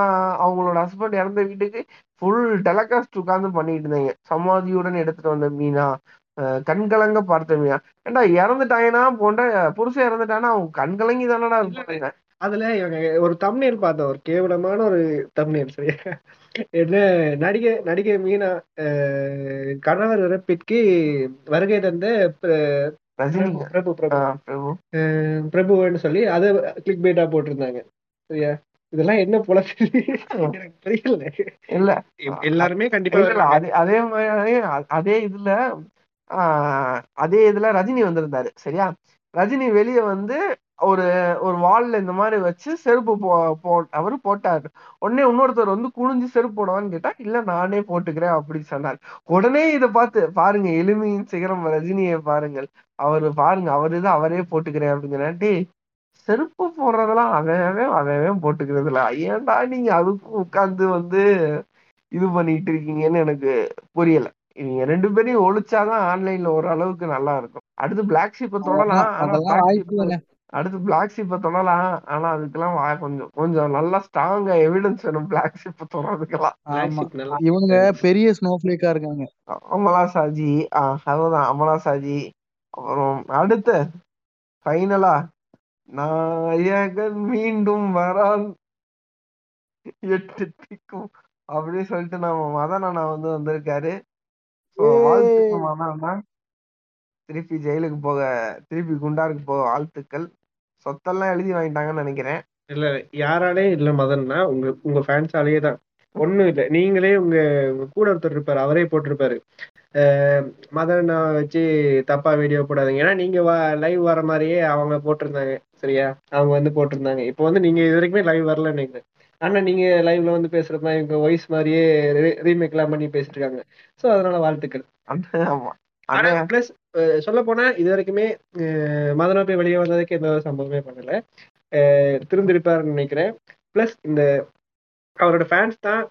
அவங்களோட ஹஸ்பண்ட் இறந்த வீட்டுக்கு ஃபுல் டெலகாஸ்ட் உட்காந்து பண்ணிட்டு இருந்தாங்க. சமாதியுடன் எடுத்துட்டு வந்த மீனா. கண்கலங்க பார்த்த மீனா ஏண்டா இறந்துட்டாங்கன்னா போன்ற புருஷன் இறந்துட்டானா அவங்க கண்கலங்கி தானடா இருப்பாங்க அதுல இவங்க ஒரு தம்ப்நெயில் பார்த்தோம். ஒரு கேவலமான ஒரு தம்ப்நெயில் சரியா? என்ன நடிகை நடிகை மீனா கணவர் இறப்பிற்கு வருகை தந்த பிரபு பிரபு பிரபுன்னு சொல்லி அதை கிளிக் பைட்டா போட்டிருந்தாங்க. சரியா? இதெல்லாம் என்ன எனக்கு புரியல. இல்ல. எல்லாருமே கண்டிப்பா அதே அதே மாதிரி அதே இதுல அதே இதுல ரஜினி வந்திருந்தாரு. சரியா? ரஜினி வெளியே வந்து ஒரு ஒரு வால்ல இந்த மாதிரி வச்சு செருப்பு போ போ அவர் போட்டாரு. உடனே இன்னொருத்தர் வந்து குனிஞ்சு செருப்பு போடவான்னு கேட்டா இல்ல நானே போட்டுக்கிறேன் அப்படின்னு சொன்னார். உடனே இதை பார்த்து பாருங்க எளிமையின் சிகரம் ரஜினியை பாருங்கள். அவர் பாருங்க அவரு இதை அவரே போட்டுக்கிறேன் அப்படிங்கிறேன் செருப்பு போடுறதெல்லாம் அவன் அவன் போட்டுக்கிறது இல்லை ஏன்டா நீங்க அதுக்கும் உட்காந்து வந்து இது பண்ணிட்டு இருக்கீங்கன்னு எனக்கு புரியல. இவங்க ரெண்டு பேரையும் ஒழிச்சாதான் ஆன்லைன்ல ஓரளவுக்கு நல்லா இருக்கும். அடுத்து பிளாக் ஷீப்பை தொடலாம் அடுத்து பிளாக் ஷீப்பை தொடலாம் ஆனா அதுக்கெல்லாம் வா- கொஞ்சம் கொஞ்சம் நல்லா ஸ்ட்ராங்கா எவிடன்ஸ் வேணும் பிளாக் ஷீப்பை தொடறதுக்கெல்லாம். இவனுங்க பெரிய ஸ்னோஃபிளேக்கா இருக்காங்க. அமலா சாஜி அதுதான் அமலா சாஜி. அப்புறம் அடுத்து ஃபைனலா நாயகன் மீண்டும் வரான். எட்டு திக்கும். அப்படின்னு சொல்லிட்டு நம்ம மதன் அண்ணா வந்து வந்திருக்காரு So, வாழ்த்துக்கள் மதன் அண்ணா திருப்பி ஜெயிலுக்கு போக திருப்பி குண்டாருக்கு போக வாழ்த்துக்கள். சொத்தெல்லாம் எழுதி வாங்கிட்டாங்கன்னு நினைக்கிறேன். இல்ல யாராலே இல்ல மதன்னா உங்க உங்க ஃபேன்ஸாலேயே தான். ஒண்ணும் இல்ல. நீங்களே உங்க கூட ஒருத்தர் இருப்பாரு. அவரே போட்டிருப்பாரு. மதனை வச்சு தப்பா வீடியோ போடாதீங்க. ஏன்னா நீங்க லைவ் வர மாதிரியே அவங்க போட்டிருந்தாங்க. சரியா? அவங்க வந்து போட்டிருந்தாங்க. இப்போ வந்து நீங்க இது வரைக்குமே லைவ் வரல நினைக்கிறேன் ஆனா நீங்க லைவ்ல வந்து பேசுற மாதிரி உங்க வாய்ஸ் மாதிரியே ரீமேக் எல்லாம் பண்ணி பேசிட்டு இருக்காங்க சோ அதனால வாழ்த்துக்கள். ஆனா பிளஸ் சொல்ல போனா இது வரைக்குமே மதனா போய் வெளியே வந்ததுக்கு எந்த சம்பவமே பண்ணல. திருந்திருப்பாருன்னு நினைக்கிறேன். பிளஸ் இந்த அவரோட ஃபேன்ஸ் தான்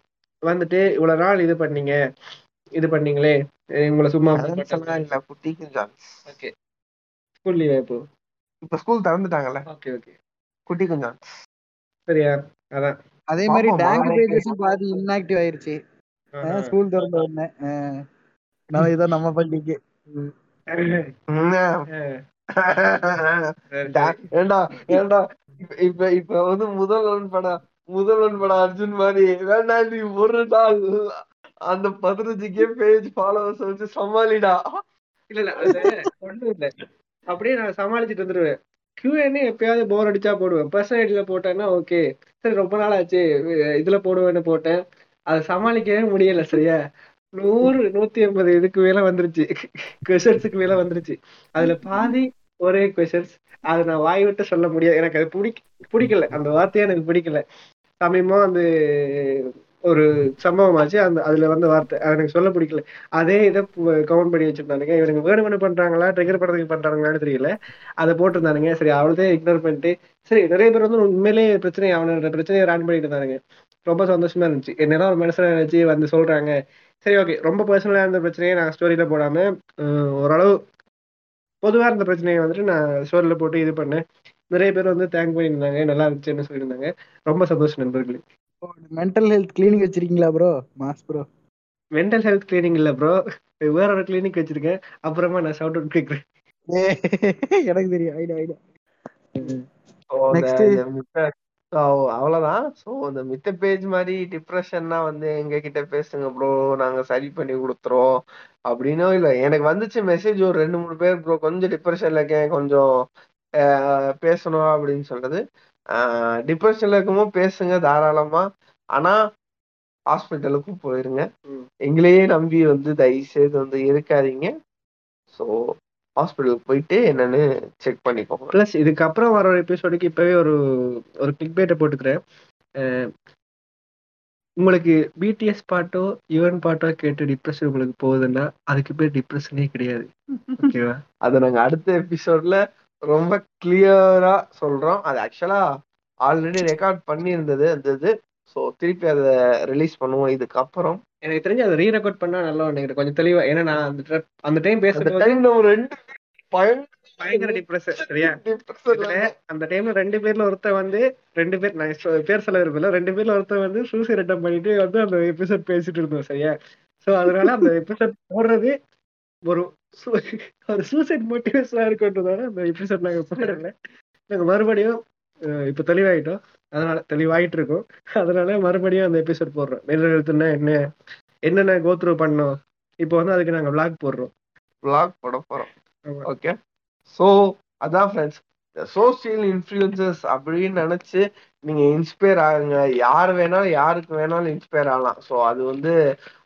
வந்துட்டு இவ்வளவு நாள் இது பண்ணீங்க இது பண்ணீங்களே உங்களை சும்மா இல்ல குட்டி குஞ்சான் ஓகே ஸ்கூல் லீவ் இப்போ? இப்ப ஸ்கூல் திறந்துட்டாங்கல்ல. ஓகே ஓகே குட்டி குஞ்சான் சரியா? அதான். அதே மாதிரி டேங்க். பேஜஸும் பாதி இன்ஆக்டிவ் ஆயிருச்சு. ஸ்கூல் திறந்த உடனே. நம்ம இதான் நம்ம பள்ளிக்கு. ஏண்டா ஏண்டா இப்ப இப்ப வந்து முதல்வன் படம் முதல்வன் படம் அர்ஜுன் மாதிரி. வேண்டா நீ ஒரு நாள் அந்த பதினஞ்சுக்கே பேஜ் ஃபாலோவர்ஸ் வச்சு சமாளிடா. இல்ல இல்ல அது ஒண்ணும் இல்ல அப்படியே நான் சமாளிச்சுட்டு வந்துருவேன். கியூஎன்னு எப்பயாவது போர் அடிச்சா போடுவேன். பர்சனேட்ல போட்டேன்னா ஓகே சரி ரொம்ப நாள் ஆச்சு அஹ் இதுல போடுவேன்னு போட்டேன். அதை சமாளிக்கவே முடியல சரியா? நூறு நூத்தி எண்பது இதுக்கு மேல வந்துருச்சு. கொஷன்ஸுக்கு மேல வந்துருச்சு. அதுல பாதி ஒரே கொஷன்ஸ் அதை நான் வாய் விட்டு சொல்ல முடியாது. எனக்கு அது பிடிக்க பிடிக்கல. அந்த வார்த்தையே எனக்கு பிடிக்கல. சமயமா அந்த ஒரு சம்பவம் ஆச்சு அந்த அதுல வந்த வார்த்தை அது எனக்கு சொல்ல பிடிக்கல. அதே இதை கவுண்ட் பண்ணி வச்சிருந்தானுங்க. இவனுக்கு வேணும்னு பண்றாங்களா ட்ரிகர் பண்றதுக்கு பண்றாங்களான்னு தெரியல. அதை போட்டிருந்தானுங்க. சரி அவ்வளோதே இக்னோர் பண்ணிட்டு சரி நிறைய பேர் வந்து உண்மையிலேயே பிரச்சனை அவனோட பிரச்சனையை ரன் பண்ணிட்டு இருந்தானுங்க. ரொம்ப சந்தோஷமா இருந்துச்சு. என்னன்னா ஒரு மனுஷனை நினைச்சு வந்து சொல்றாங்க. சரி ஓகே ரொம்ப பர்சனலா இருந்த பிரச்சனையை நான் ஸ்டோரியில போடாம ஓரளவு பொதுவாக இருந்த பிரச்சனையை வந்துட்டு நான் ஸ்டோரியில போட்டு இது பண்ணேன். நிறைய பேர் வந்து தேங்க் பண்ணியிருந்தாங்க. நல்லா இருந்துச்சுன்னு சொல்லியிருந்தாங்க. ரொம்ப சந்தோஷம் நண்பர்களே. மென்டல் ஹெல்த் கிளினிக் வச்சிருக்கீங்களா bro mass bro mental health clinic இல்ல ப்ரோ வேற ஒரு கிளினிக் வச்சிருக்கேன். அப்புறமா நான் ஷவுட் அவுட் கேட்கிறேன் எனக்கு தெரியும். ஐடியா ஐடியா அவ்வளவுதான். சோ இந்த மித்த பேஜ் மாதிரி டிப்ரெஷன்னா வந்து எங்க கிட்ட பேசுங்க ப்ரோ நாங்க சரி பண்ணி கொடுத்துறோம். அப்படின்னும் இல்ல. எனக்கு வந்துச்சு மெசேஜ் ஒரு ரெண்டு மூணு பேர் ப்ரோ கொஞ்சம் டிப்ரெஷன்ல இருக்கேன். கொஞ்சம் பேசணும் அப்படின்னு சொல்றது. டிப்ரெஷன்ல இருக்கும்போது பேசுங்க தாராளமா. ஆனா ஹாஸ்பிட்டலுக்கும் போயிருங்க. எங்களையே நம்பி வந்து தயவு செய்து வந்து இருக்காதீங்க. ஸோ ஹாஸ்பிட்டலுக்கு போயிட்டு என்னன்னு செக் பண்ணிக்கோங்க. பிளஸ் இதுக்கப்புறம் வர ஒரு எபிசோடுக்கு இப்பவே ஒரு ஒரு கிளிக் பேட்டை போட்டுக்கிறேன். உங்களுக்கு பிடிஎஸ் பாட்டோ யுவன் பாட்டோ கேட்டு டிப்ரெஷன் உங்களுக்கு போகுதுன்னா அதுக்கு பேர் டிப்ரெஷனே கிடையாது. <laughs> ஓகேவா அதை நாங்க அடுத்த எபிசோட்ல ரொம்ப கிளியரா சொல்றோம். அது ஆக்சுவலா ஆல்ரெடி ரெக்கார்ட் பண்ணியிருந்தது அந்த இது. ஸோ திருப்பி அதை ரிலீஸ் பண்ணுவோம் இதுக்கப்புறம். எனக்கு தெரிஞ்சு அதை ரீ ரெக்கார்ட் பண்ணா நல்லா நினைக்கிறேன் கொஞ்சம் தெளிவா ஏன்னா நான் அந்த டைம் பேசுறது ஒரு ரெண்டு பயங்கர டிப்ரெஷன் சரியா? அந்த டைம்ல ரெண்டு பேர்ல ஒருத்தன் வந்து ரெண்டு பேர் நான் பேர் சொல்ல விரும்பல. ரெண்டு பேர்ல ஒருத்தன் வந்து சூசைட் அட்டம் பண்ணிட்டு வந்து அந்த எபிசோட் பேசிட்டு இருந்தோம் சரியா? சோ அதனால அந்த எபிசோட் போடுறது ஒரு ஒரு சூசைட் மோட்டிவேஷனா இருக்குன்றதால அந்த எபிசோட் நாங்க போடல. நாங்க மறுபடியும் இப்ப தெளிவாயிட்டோம். அதனால தெளிவாயிட்டு இருக்கோம் அதனால மறுபடியும் அந்த எபிசோட் போடுறோம். ஹெல்த்னா என்ன என்னென்ன கோத்ரூ பண்ணோம்? இப்போ வந்து அதுக்கு நாங்க vlog போடுறோம். Vlog போட போறோம். ஆமா. ஓகே ஸோ அதான் ஃப்ரெண்ட்ஸ் சோசியல் இன்ஃப்ளூயன்சஸ் அப்படின்னு நினைச்சு நீங்க இன்ஸ்பயர் ஆகுங்க. யார் வேணாலும் யாருக்கு வேணாலும் இன்ஸ்பயர் ஆகலாம். ஸோ அது வந்து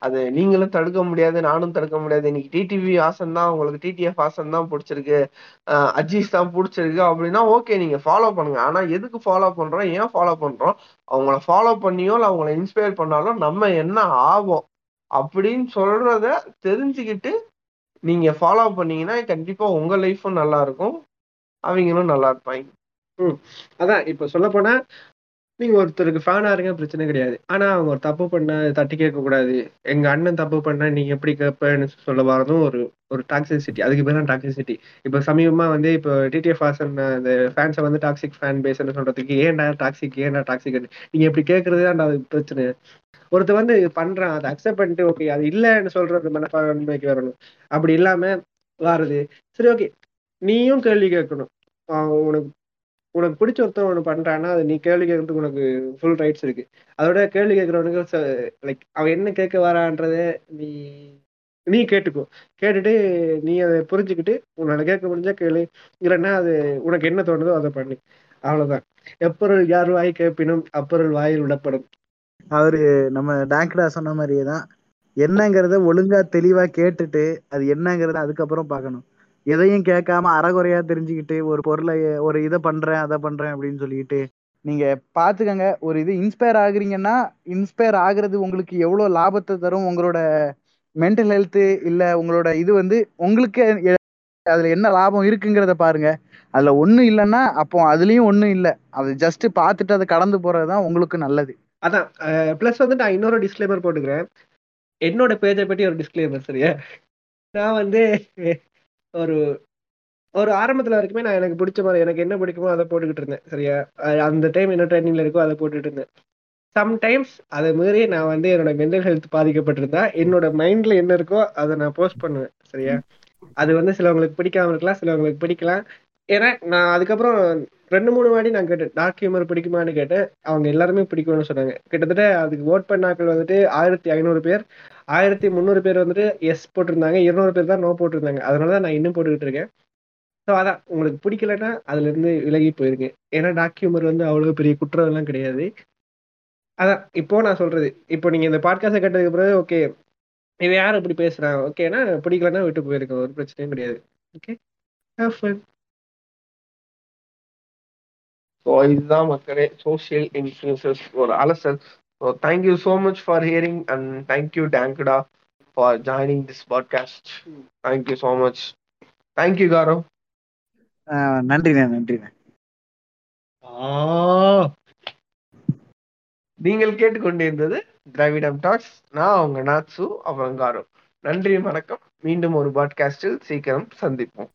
அது நீங்களும் தடுக்க முடியாது நானும் தடுக்க முடியாது. இன்னைக்கு டிடிவி ஆசன் தான் உங்களுக்கு டிடிஎஃப் ஆசன் தான் பிடிச்சிருக்கு. அஜீஸ் தான் பிடிச்சிருக்கு அப்படின்னா ஓகே நீங்க ஃபாலோ பண்ணுங்க. ஆனா எதுக்கு ஃபாலோ பண்றோம்? ஏன் ஃபாலோ பண்றோம்? அவங்கள ஃபாலோ பண்ணியோ இல்லை அவங்கள இன்ஸ்பயர் பண்ணாலும் நம்ம என்ன ஆகும் அப்படின்னு சொல்றத தெரிஞ்சுக்கிட்டு நீங்க ஃபாலோ பண்ணீங்கன்னா கண்டிப்பா உங்க லைஃபும் நல்லா இருக்கும். அவங்களும் நல்லா இருப்பாங்க. அதான் இப்ப சொல்ல போனா நீங்க ஒருத்தருக்கு ஃபேனா இருங்க பிரச்சனை கிடையாது. ஆனா அவங்க ஒரு தப்பு பண்ண தட்டி கேட்க கூடாது எங்க அண்ணன் தப்பு பண்ண நீங்க எப்படி கேட்பேன்னு சொல்ல வரதும் ஒரு ஒரு டாக்ஸிசிட்டி அதுக்கு பேர் தான் டாக்ஸிசிட்டி இப்ப சமீபமா வந்து இப்போ டிடிஎஃப் ஆசன் அந்த ஃபேன்ஸை வந்து டாக்ஸிக் ஃபேன் பேஸ்ன்னு சொல்றதுக்கு ஏன்டா டாக்ஸிக் ஏன்டா டாக்ஸிக் நீங்க எப்படி கேட்கறது தான் அது பிரச்சனை. ஒருத்தர் வந்து பண்றான் அதை அக்செப்ட் பண்ணிட்டு ஓகே அது இல்லைன்னு சொல்றது மனப்பான்மைக்கு வரணும். அப்படி இல்லாம வாருது. சரி ஓகே நீயும் கேள்வி கேட்கணும். உனக்கு உனக்கு பிடிச்ச ஒருத்தன் ஒன்று பண்றான்னா அது நீ கேள்வி கேட்கறதுக்கு உனக்கு ஃபுல் ரைட்ஸ் இருக்கு. அதோட கேள்வி கேட்கறவனுக்கு லைக் அவன் என்ன கேட்க வரான்றத நீ நீ கேட்டுக்கோ. கேட்டுட்டு நீ அதை புரிஞ்சுக்கிட்டு உன்னால கேட்க முடிஞ்சா கேளு. இல்லைன்னா அது உனக்கு என்ன தோணுதோ அதை பண்ணு. அவ்வளவுதான். எப்பொருள் யார் வாய் கேட்பினும் அப்பொருள் வாயில் விடப்படும் அவரு நம்ம டாங்கடா சொன்ன மாதிரியே தான் என்னங்கிறத ஒழுங்கா தெளிவா கேட்டுட்டு அது என்னங்கிறத அதுக்கப்புறம் பார்க்கணும். எதையும் கேட்காம அறகுறையா தெரிஞ்சுக்கிட்டு ஒரு பொருளை ஒரு இதை பண்றேன் அதை பண்றேன் அப்படின்னு சொல்லிட்டு நீங்க பாத்துக்கங்க ஒரு இது இன்ஸ்பயர் ஆகுறீங்கன்னா இன்ஸ்பயர் ஆகுறது உங்களுக்கு எவ்வளவு லாபத்தை தரும்? உங்களோட மென்டல் ஹெல்த் இல்ல உங்களோட இது வந்து உங்களுக்கு அதுல என்ன லாபம் இருக்குங்கிறத பாருங்க. அதுல ஒண்ணும் இல்லைன்னா அப்போ அதுலயும் ஒண்ணும் இல்லை. அது ஜஸ்ட் பார்த்துட்டு அதை கடந்து போறதுதான் உங்களுக்கு நல்லது. அதான் ப்ளஸ் வந்து நான் இன்னொரு டிஸ்க்ளைமர் போட்டுக்கிறேன். என்னோட பேஜை பற்றி ஒரு டிஸ்க்ளைமர் சரியா? நான் வந்து ஒரு ஒரு ஆரம்பத்துல வரைக்குமே நான் எனக்கு பிடிச்ச மாதிரி எனக்கு என்ன பிடிக்குமோ அதை போட்டுக்கிட்டு இருந்தேன் சரியா? அந்த டைம் என்ன ட்ரைனிங்ல இருக்கோ அதை போட்டுட்டு இருந்தேன். சம்டைம்ஸ் அதை மீறி நான் வந்து என்னோட மென்டல் ஹெல்த் பாதிக்கப்பட்டிருந்தா என்னோட மைண்ட்ல என்ன இருக்கோ அதை நான் போஸ்ட் பண்ணுவேன் சரியா? அது வந்து சிலவங்களுக்கு பிடிக்காம இருக்கலாம் சிலவங்களுக்கு பிடிக்கலாம். ஏன்னா நான் அதுக்கப்புறம் ரெண்டு மூணு வாட்டி நான் கேட்டேன் டார்க் ஹியூமர் பிடிக்குமான்னு கேட்டேன் அவங்க எல்லாருமே பிடிக்கும்னு சொன்னாங்க. கிட்டத்தட்ட அதுக்கு ஓட் பண்ணாக்கள் வந்துட்டு ஆயிரத்தி ஐநூறு பேர் ஆயிரத்தி முந்நூறு பேர் வந்துட்டு எஸ் போட்டிருந்தாங்க இருநூறு பேர் தான் நோ போட்டிருந்தாங்க. அதனால தான் நான் இன்னும் போட்டுக்கிட்டு இருக்கேன். ஸோ அதான் உங்களுக்கு பிடிக்கலன்னா அதுலேருந்து விலகி போயிருங்க ஏன்னா டார்க் வந்து அவ்வளோ பெரிய குற்றம் எல்லாம் கிடையாது. அதான் இப்போ நான் சொல்றது. இப்போ நீங்க இந்த பாட்காஸ்டை கேட்டதுக்கு பிறகு ஓகே இவன் யார் இப்படி பேசுறான் ஓகேனா பிடிக்கலன்னா விட்டு போயிருக்கேன் ஒரு பிரச்சனையும் கிடையாது. ஓகே ஸோ இதுதான் மக்களே சோஷியல் இன்ஃப்ளூயன்சஸ் ஒரு அலசல் so thank you so much for hearing and thank you டேங்கடா for joining this podcast thank you so much thank you காரோ ஆஹ் நன்றிண்ணே நன்றிண்ணே நீங்கள் கேட்டுக்கொண்டிருந்தது திராவிடம் டாக்ஸ். நான் உங்க நாட்சு அப்புறம் காரோ. நன்றி வணக்கம். மீண்டும் ஒரு பாட்காஸ்டில் சீக்கிரம் சந்திப்போம்.